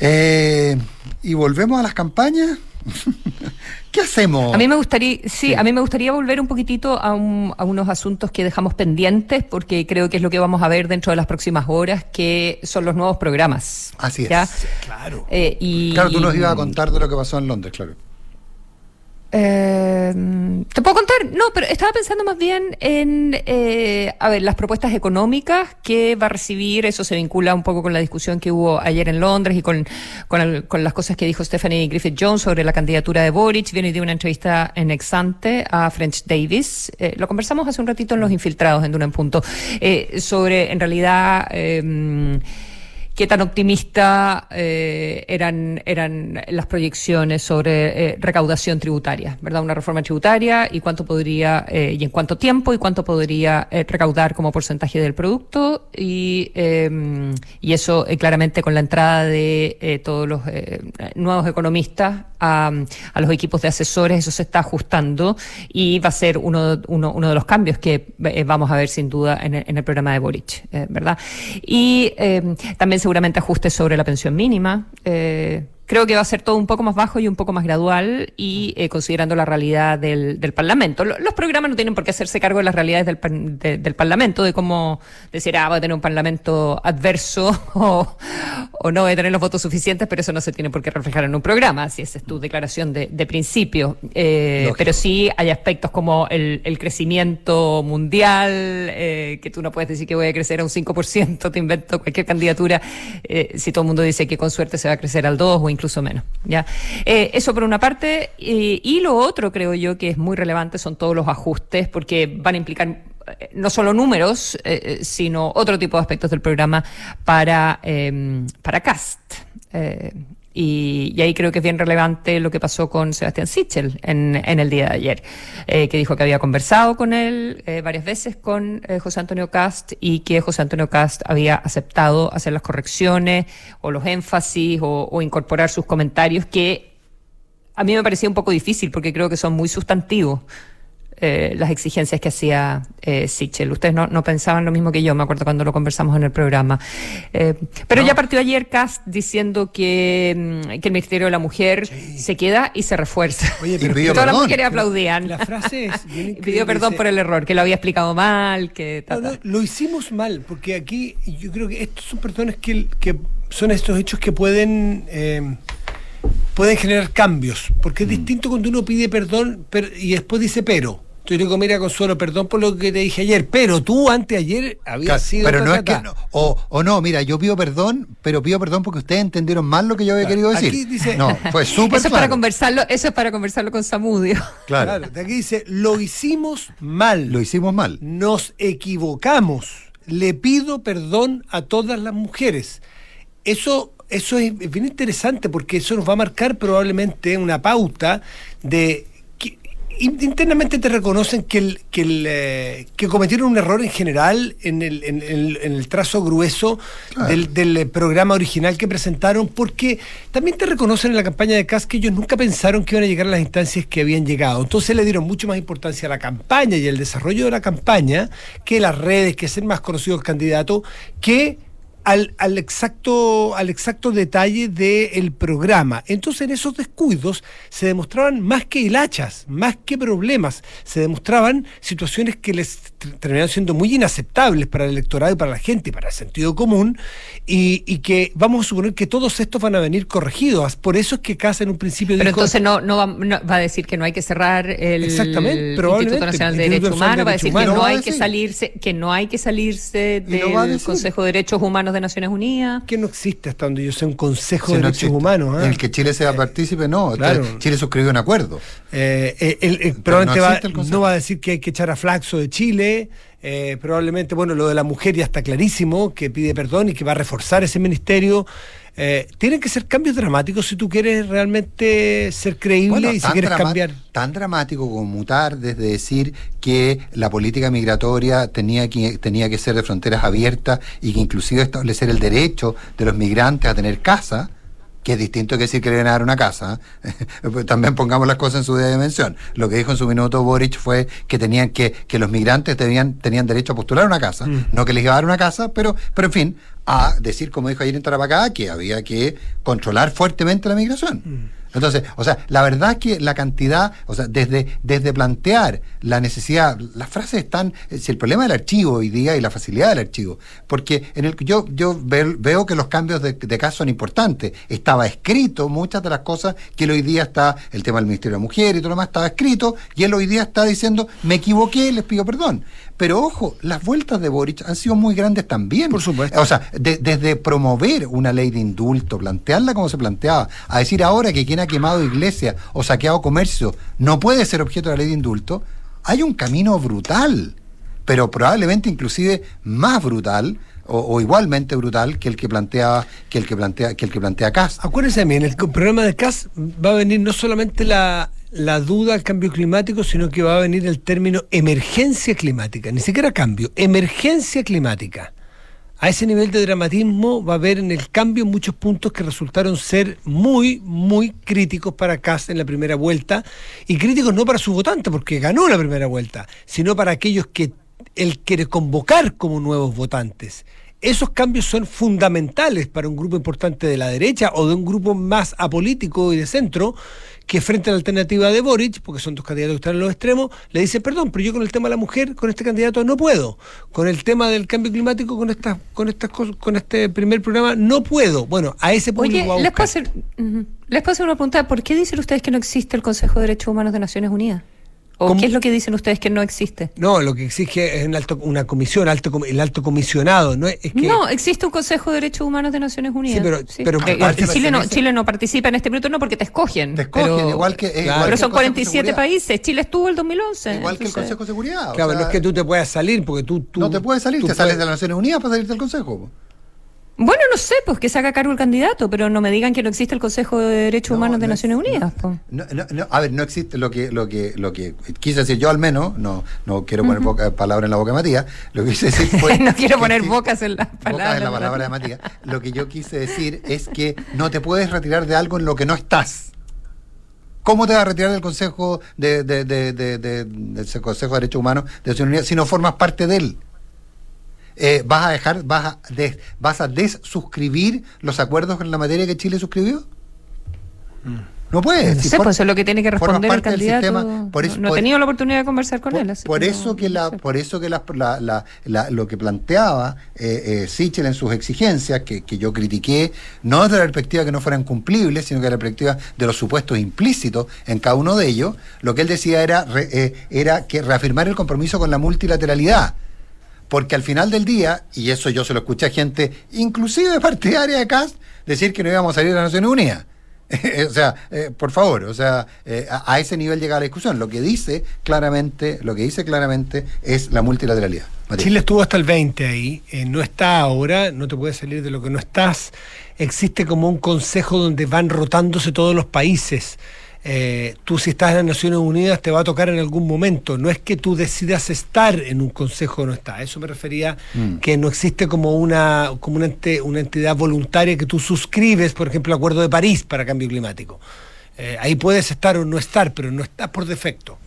Eh, y volvemos a las campañas. ¿Qué hacemos? A mí me gustaría, sí, a mí me gustaría volver un poquitito a, un- a unos asuntos que dejamos pendientes, porque creo que es lo que vamos a ver dentro de las próximas horas, que son los nuevos programas. Así es. Claro. Eh, y, Claro, tú nos ibas a contar de lo que pasó en Londres, claro. Eh, ¿Te puedo contar? No, pero estaba pensando más bien en, eh, a ver, las propuestas económicas que va a recibir, eso se vincula un poco con la discusión que hubo ayer en Londres y con, con, con las cosas que dijo Stephanie Griffith Jones sobre la candidatura de Boric. Viene de una entrevista en Exante a French Davis. Eh, lo conversamos hace un ratito en Los Infiltrados, en Duna en Punto, eh, sobre, en realidad, eh, qué tan optimista eh, eran, eran las proyecciones sobre eh, recaudación tributaria, ¿verdad? Una reforma tributaria y cuánto podría, eh, y en cuánto tiempo y cuánto podría eh, recaudar como porcentaje del producto y, eh, y eso claramente con la entrada de todos los nuevos economistas a, a los equipos de asesores, eso se está ajustando y va a ser uno, uno, uno de los cambios que vamos a ver sin duda en el, en el programa de Boric, ¿verdad? Y eh, también se seguramente ajustes sobre la pensión mínima. Eh, creo que va a ser todo un poco más bajo y un poco más gradual y eh, considerando la realidad del, del Parlamento. Lo- Los programas no tienen por qué hacerse cargo de las realidades del, de- del Parlamento, de cómo decir, ah, va a tener un Parlamento adverso o, o no va a tener los votos suficientes, pero eso no se tiene por qué reflejar en un programa, si esa es tu declaración de, de principio. Eh, pero sí hay aspectos como el, el crecimiento mundial, eh, que tú no puedes decir que voy a crecer a un 5%, te invento cualquier candidatura, eh, si todo el mundo dice que con suerte se va a crecer al 2 o incluso menos. ¿ya? Eh, eso por una parte, eh, y lo otro creo yo que es muy relevante son todos los ajustes, porque van a implicar eh, no solo números, sino otro tipo de aspectos del programa para, para CAST. Y, y ahí creo que es bien relevante lo que pasó con Sebastián Sichel en, en el día de ayer, eh, que dijo que había conversado con él eh, varias veces con eh, José Antonio Cast y que José Antonio Cast había aceptado hacer las correcciones o los énfasis o, o incorporar sus comentarios que a mí me parecía un poco difícil porque creo que son muy sustantivos. Eh, las exigencias que hacía eh, Sichel. Ustedes no, no pensaban lo mismo que yo, me acuerdo cuando lo conversamos en el programa. Eh, pero ya partió ayer Cast diciendo que, mm, que el Ministerio de la Mujer se queda y se refuerza. Oye, pero pidió todas las mujeres aplaudían. La frase es. pidió perdón por el error, que lo había explicado mal, que... ta, No, no, ta. lo hicimos mal, porque aquí yo creo que estos son personas que, que son estos hechos que pueden eh, pueden generar cambios, porque Mm. es distinto cuando uno pide perdón pero- y después dice pero. Yo digo, mira, Consuelo, perdón por lo que te dije ayer, pero tú anteayer habías Claro, sido... pero no es que no, o, o no, mira, yo pido perdón, pero pido perdón porque ustedes entendieron mal lo que yo había querido decir. aquí dice- no, fue súper Eso es para claro. conversarlo, eso es para conversarlo con Samudio. Claro. Claro, de aquí dice, lo hicimos mal. Lo hicimos mal. Nos equivocamos. Le pido perdón a todas las mujeres. Eso, eso es bien interesante porque eso nos va a marcar probablemente una pauta de internamente te reconocen que, el, que, el, eh, que cometieron un error en general en el, en el- en el trazo grueso del, del, eh, programa original que presentaron, porque también te reconocen en la campaña de CAS que ellos nunca pensaron que iban a llegar a las instancias que habían llegado. Entonces le dieron mucho más importancia a la campaña y al desarrollo de la campaña que las redes, que ser más conocido el candidato, que al, al exacto, al exacto detalle del programa. Entonces, en esos descuidos se demostraban más que hilachas, más que problemas, se demostraban situaciones que les terminaron siendo muy inaceptables para el electorado y para la gente para el sentido común, y, y que vamos a suponer que todos estos van a venir corregidos. Por eso es que Casa en un principio Pero dijo- entonces no, no, va, no- va a decir que no hay que cerrar el Exactamente, Instituto Nacional de Derechos de Humanos, va a decir que no hay que salirse, que no hay que salirse del. Consejo de Derechos Humanos de Naciones Unidas. que no existe hasta donde yo sé un Consejo Si de no Derechos existe. Humanos. ¿ah? En el que Chile sea partícipe, no. Claro. Chile suscribió un acuerdo. Eh, eh, el- el- Pero probablemente no va- no va a decir que hay que echar a Flaxo de Chile. eh, probablemente, bueno, lo de la mujer ya está clarísimo, que pide perdón y que va a reforzar ese ministerio. Eh, tienen que ser cambios dramáticos si tú quieres realmente ser creíble Bueno, y si quieres cambiar. Tan dramático como mutar desde decir que la política migratoria tenía que, tenía que ser de fronteras abiertas y que inclusive establecer el derecho de los migrantes a tener casa, que es distinto que decir que le van a dar una casa. ¿eh? También pongamos las cosas en su dimensión. Lo que dijo en su minuto Boric fue que tenían que, que los migrantes tenían, tenían derecho a postular una casa, Mm. no que les iba a dar una casa, pero, pero en fin, a decir, como dijo ayer en Tarapacá, que había que controlar fuertemente la migración. Mm. Entonces, o sea, la verdad que la cantidad, o sea, desde, desde plantear la necesidad, las frases están, eh, si el problema del archivo hoy día y la facilidad del archivo, porque en el yo, yo ve- veo que los cambios de, caso son importantes. Estaba escrito muchas de las cosas que él hoy día está, el tema del Ministerio de la Mujer y todo lo demás estaba escrito, y él hoy día está diciendo, me equivoqué, les pido perdón. Pero ojo, las vueltas de Boric han sido muy grandes también. Por supuesto. O sea, de- desde promover una ley de indulto, plantearla como se planteaba, a decir ahora que quien ha quemado iglesias o saqueado comercio no puede ser objeto de la ley de indulto, hay un camino brutal, pero probablemente inclusive más brutal o, o igualmente brutal que el que plantea que el que plantea que el que plantea Cas. Acuérdense bien, el programa de CAS va a venir no solamente la, la duda al cambio climático, sino que va a venir el término emergencia climática, ni siquiera cambio, emergencia climática. A ese nivel de dramatismo va a haber en el cambio muchos puntos que resultaron ser muy, muy críticos para CAS en la primera vuelta, y críticos no para su votante, porque ganó la primera vuelta, sino para aquellos que él quiere convocar como nuevos votantes. Esos cambios son fundamentales para un grupo importante de la derecha o de un grupo más apolítico y de centro que frente a la alternativa de Boric, porque son dos candidatos que están en los extremos, le dice, perdón, pero yo con el tema de la mujer, con este candidato no puedo. Con el tema del cambio climático, con estas, con estas cosas, con este primer programa, no puedo. Bueno, a ese público Oye, les puedo, hacer, ujú. les puedo hacer una pregunta. ¿Por qué dicen ustedes que no existe el Consejo de Derechos Humanos de Naciones Unidas? ¿O ¿Cómo? qué es lo que dicen ustedes que no existe? No, lo que exige es un alto, una comisión, alto, com- el alto comisionado. No es, que No, existe un Consejo de Derechos Humanos de Naciones Unidas. pero- pero- Eh, aparte Chile, no, pertenece- Chile no participa en este minuto no porque te escogen. Te escogen, pero, igual que- eh, igual pero que son Consejo de 47 Seguridad. países. Chile estuvo el 2011. Igual que el Consejo de Seguridad. o Claro, sea, no es que tú te puedas salir porque tú... tú no te puedes salir, tú te sales de las Naciones Unidas para salir del Consejo. Bueno, no sé, pues que se haga cargo el candidato, pero no me digan que no existe el Consejo de Derechos No, Humanos de no Naciones Unidas. pues. No, a ver, no existe lo que, lo que, lo que quise decir yo al menos, no, no quiero poner boca- palabras en la boca de Matías, lo que quise decir fue no quiero poner existe- bocas en las palabras. en la palabra de Matías. Lo que yo quise decir es que no te puedes retirar de algo en lo que no estás. ¿Cómo te vas a retirar del Consejo de, de, de, de- de- del Consejo de Derechos Humanos de Naciones Unidas si no formas parte de él? Eh, ¿Vas a dejar, vas a, des- vas a desuscribir los acuerdos en la materia que Chile suscribió? No puedes. No Si sé, for- pues eso es lo que tiene que responder el candidato. sistema, por eso- no, no he por- tenido la oportunidad de conversar con por, él. así por que eso no- que la, por eso que la, la- la- la- lo que planteaba eh, eh, Sichel en sus exigencias, que, que yo critiqué, no desde la perspectiva que no fueran cumplibles, sino que la perspectiva de los supuestos implícitos en cada uno de ellos, lo que él decía era, re- eh, era que reafirmar el compromiso con la multilateralidad. Porque al final del día, y eso yo se lo escuché a gente, inclusive partidaria de CAS, decir que no íbamos a salir de las Naciones Unidas. o sea, eh, por favor, o sea, eh, a, ese nivel llega la discusión. Lo que dice claramente, lo que dice claramente es la multilateralidad. Chile estuvo hasta el 20 ahí, eh, no está ahora, no te puedes salir de lo que no estás. Existe como un consejo donde van rotándose todos los países. Eh, tú si estás en las Naciones Unidas te va a tocar en algún momento. No es que tú decidas estar en un consejo o no está. A Eso me refería Mm. que no existe como una como una, ente- una entidad voluntaria que tú suscribes, por ejemplo, el Acuerdo de París para cambio climático. Eh, ahí puedes estar o no estar, pero no estás por defecto.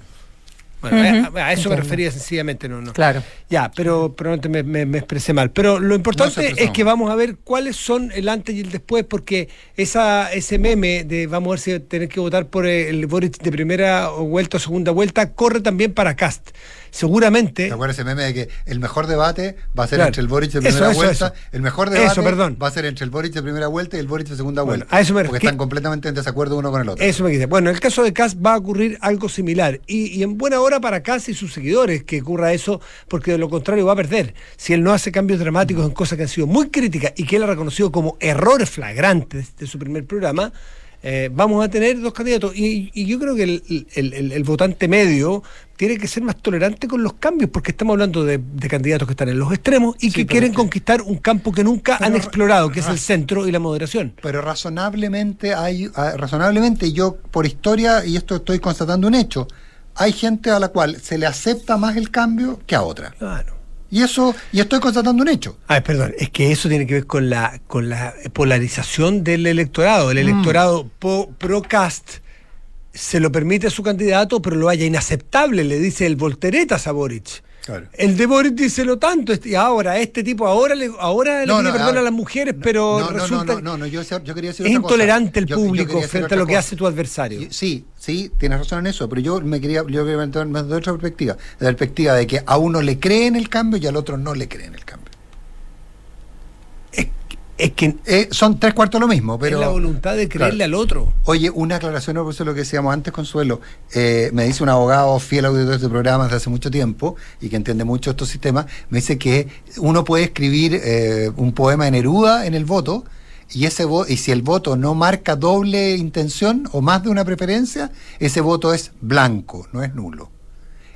Bueno, a, a eso me refería sencillamente, no, no. Claro. Ya, pero probablemente me, me- me expresé mal. Pero lo importante es que vamos a ver cuáles son el antes y el después, porque esa, ese meme de vamos a ver si tener que votar por el Boric de primera vuelta o segunda vuelta, corre también para Cast. Seguramente. ¿Te acuerdas ese meme de que el mejor debate va a ser Claro. entre el Boric de primera eso, vuelta? eso. El mejor debate Eso, perdón. va a ser entre el Boric de primera vuelta y el Boric de segunda Bueno, vuelta. a eso me porque están completamente en desacuerdo uno con el otro. Eso me quise. Bueno, en el caso de Cas va a ocurrir algo similar. Y, y en buena hora para Cas y sus seguidores que ocurra eso, porque de lo contrario va a perder. Si él no hace cambios dramáticos en cosas que han sido muy críticas y que él ha reconocido como errores flagrantes de su primer programa, eh, vamos a tener dos candidatos. Y, y yo creo que el, el- el- el votante medio tiene que ser más tolerante con los cambios, porque estamos hablando de, de candidatos que están en los extremos y Sí, que quieren conquistar un campo que nunca han explorado, que es ah. el centro y la moderación. Pero razonablemente hay, ah, razonablemente yo por historia, y esto estoy constatando un hecho, hay gente a la cual se le acepta más el cambio que a otra. Claro. Y eso, y estoy constatando un hecho. Ay, perdón, es que eso tiene que ver con la con la polarización del electorado. El electorado po- pro cast se lo permite a su candidato, pero lo haya inaceptable, le dice el volteretas a Boric. Claro. El de Boric dice lo tanto, este- y ahora este tipo ahora le, ahora le pide no, perdón a las mujeres, pero no, resulta no, no, no, yo, yo quería decir es otra cosa. intolerante el Yo- yo público frente a lo que hace tu adversario. Sí, sí, tienes razón en eso, pero yo me quería, yo quería meter más de otra perspectiva, de la perspectiva de que a uno le cree en el cambio y al otro no le cree en el cambio. Es que Eh, son tres cuartos lo mismo, pero... es la voluntad de creerle Claro. al otro. Oye, una aclaración eso lo que decíamos antes, Consuelo. Eh, me dice un abogado fiel auditor de este programa desde hace mucho tiempo y que entiende mucho estos sistemas, me dice que uno puede escribir eh, un poema de Neruda en el voto y ese vo- y si el voto no marca doble intención o más de una preferencia, ese voto es blanco, no es nulo.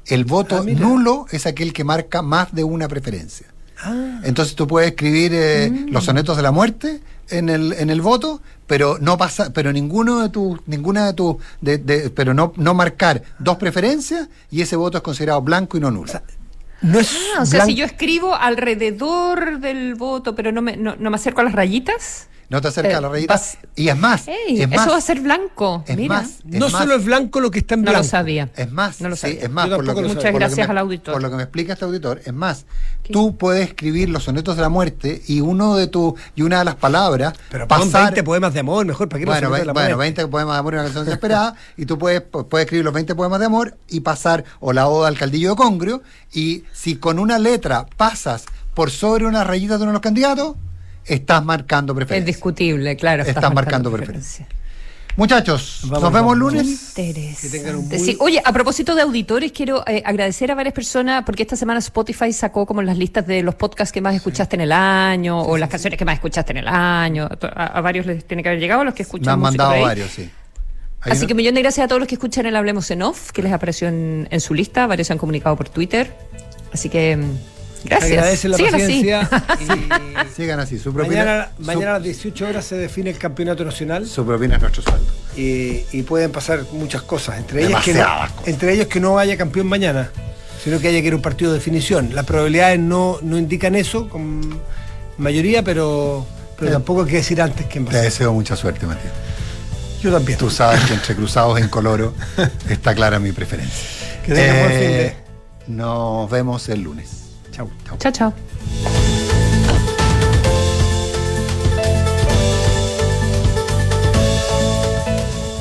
El voto Ah, nulo es aquel que marca más de una preferencia. Ah. Entonces tú puedes escribir eh, Mm. los sonetos de la muerte en el, en el voto, pero no pasa, pero ninguno de tus, ninguna de tus, de, de- pero no, no marcar dos preferencias y ese voto es considerado blanco y no nulo. No es Ah, o sea, si yo escribo alrededor del voto, pero no me, no, no me acerco a las rayitas. No te acercas Eh, a la rayita. vas- Y es más, Ey, es más, eso va a ser blanco. es Mira. más, es No más, solo es blanco lo que está en No blanco. lo sabía. Es más, No lo sí, sabía. es más, Yo por lo tampoco que, lo por sabía. lo que Muchas gracias me- al auditor. Por lo que me explica este auditor, es más, tú puedes escribir los sonetos de la muerte y uno de tu y una de las palabras Pero pon pasar 20 poemas de amor, mejor para que bueno, no ve- la bueno, muerte? 20 poemas de amor y una canción desesperada y tú puedes, pu- puedes escribir los 20 poemas de amor y pasar o la oda al caldillo de Congrio y si con una letra pasas por sobre una rayita de uno de los candidatos, estás marcando Es preferencia. discutible, claro. Estás marcando preferencia. Muchachos, Vamos, nos vemos vamos. lunes. Interesante. Sí, Oye, a propósito de auditores, quiero eh, agradecer a varias personas porque esta semana Spotify sacó como las listas de los podcasts que más escuchaste en el año o las canciones que más escuchaste en el año. A, a varios les tiene que haber llegado, a los que escuchan Me han mandado varios, sí. Hay Así uno- que millón de gracias a todos los que escuchan el Hablemos en Off, que les apareció en, en su lista, varios se han comunicado por Twitter. Así que mm, gracias. Agradecen la Sigan así. paciencia. Sigan así, su propina, Mañana, su- mañana a las 18 horas se define el campeonato nacional su propina es nuestro sueldo. y, y pueden pasar muchas cosas. Entre ellas, que no, cosas. entre ellos que no haya campeón mañana, sino que haya que ir a un partido de definición. Las probabilidades no, no indican eso con mayoría, pero, pero Eh, tampoco hay que decir antes quién va a Te ser. deseo mucha suerte, Matías. Yo también. Tú sabes que entre cruzados en coloro está clara mi preferencia. Que buen fin Eh, de- Nos vemos el lunes. Chau, chau. Chao, chao.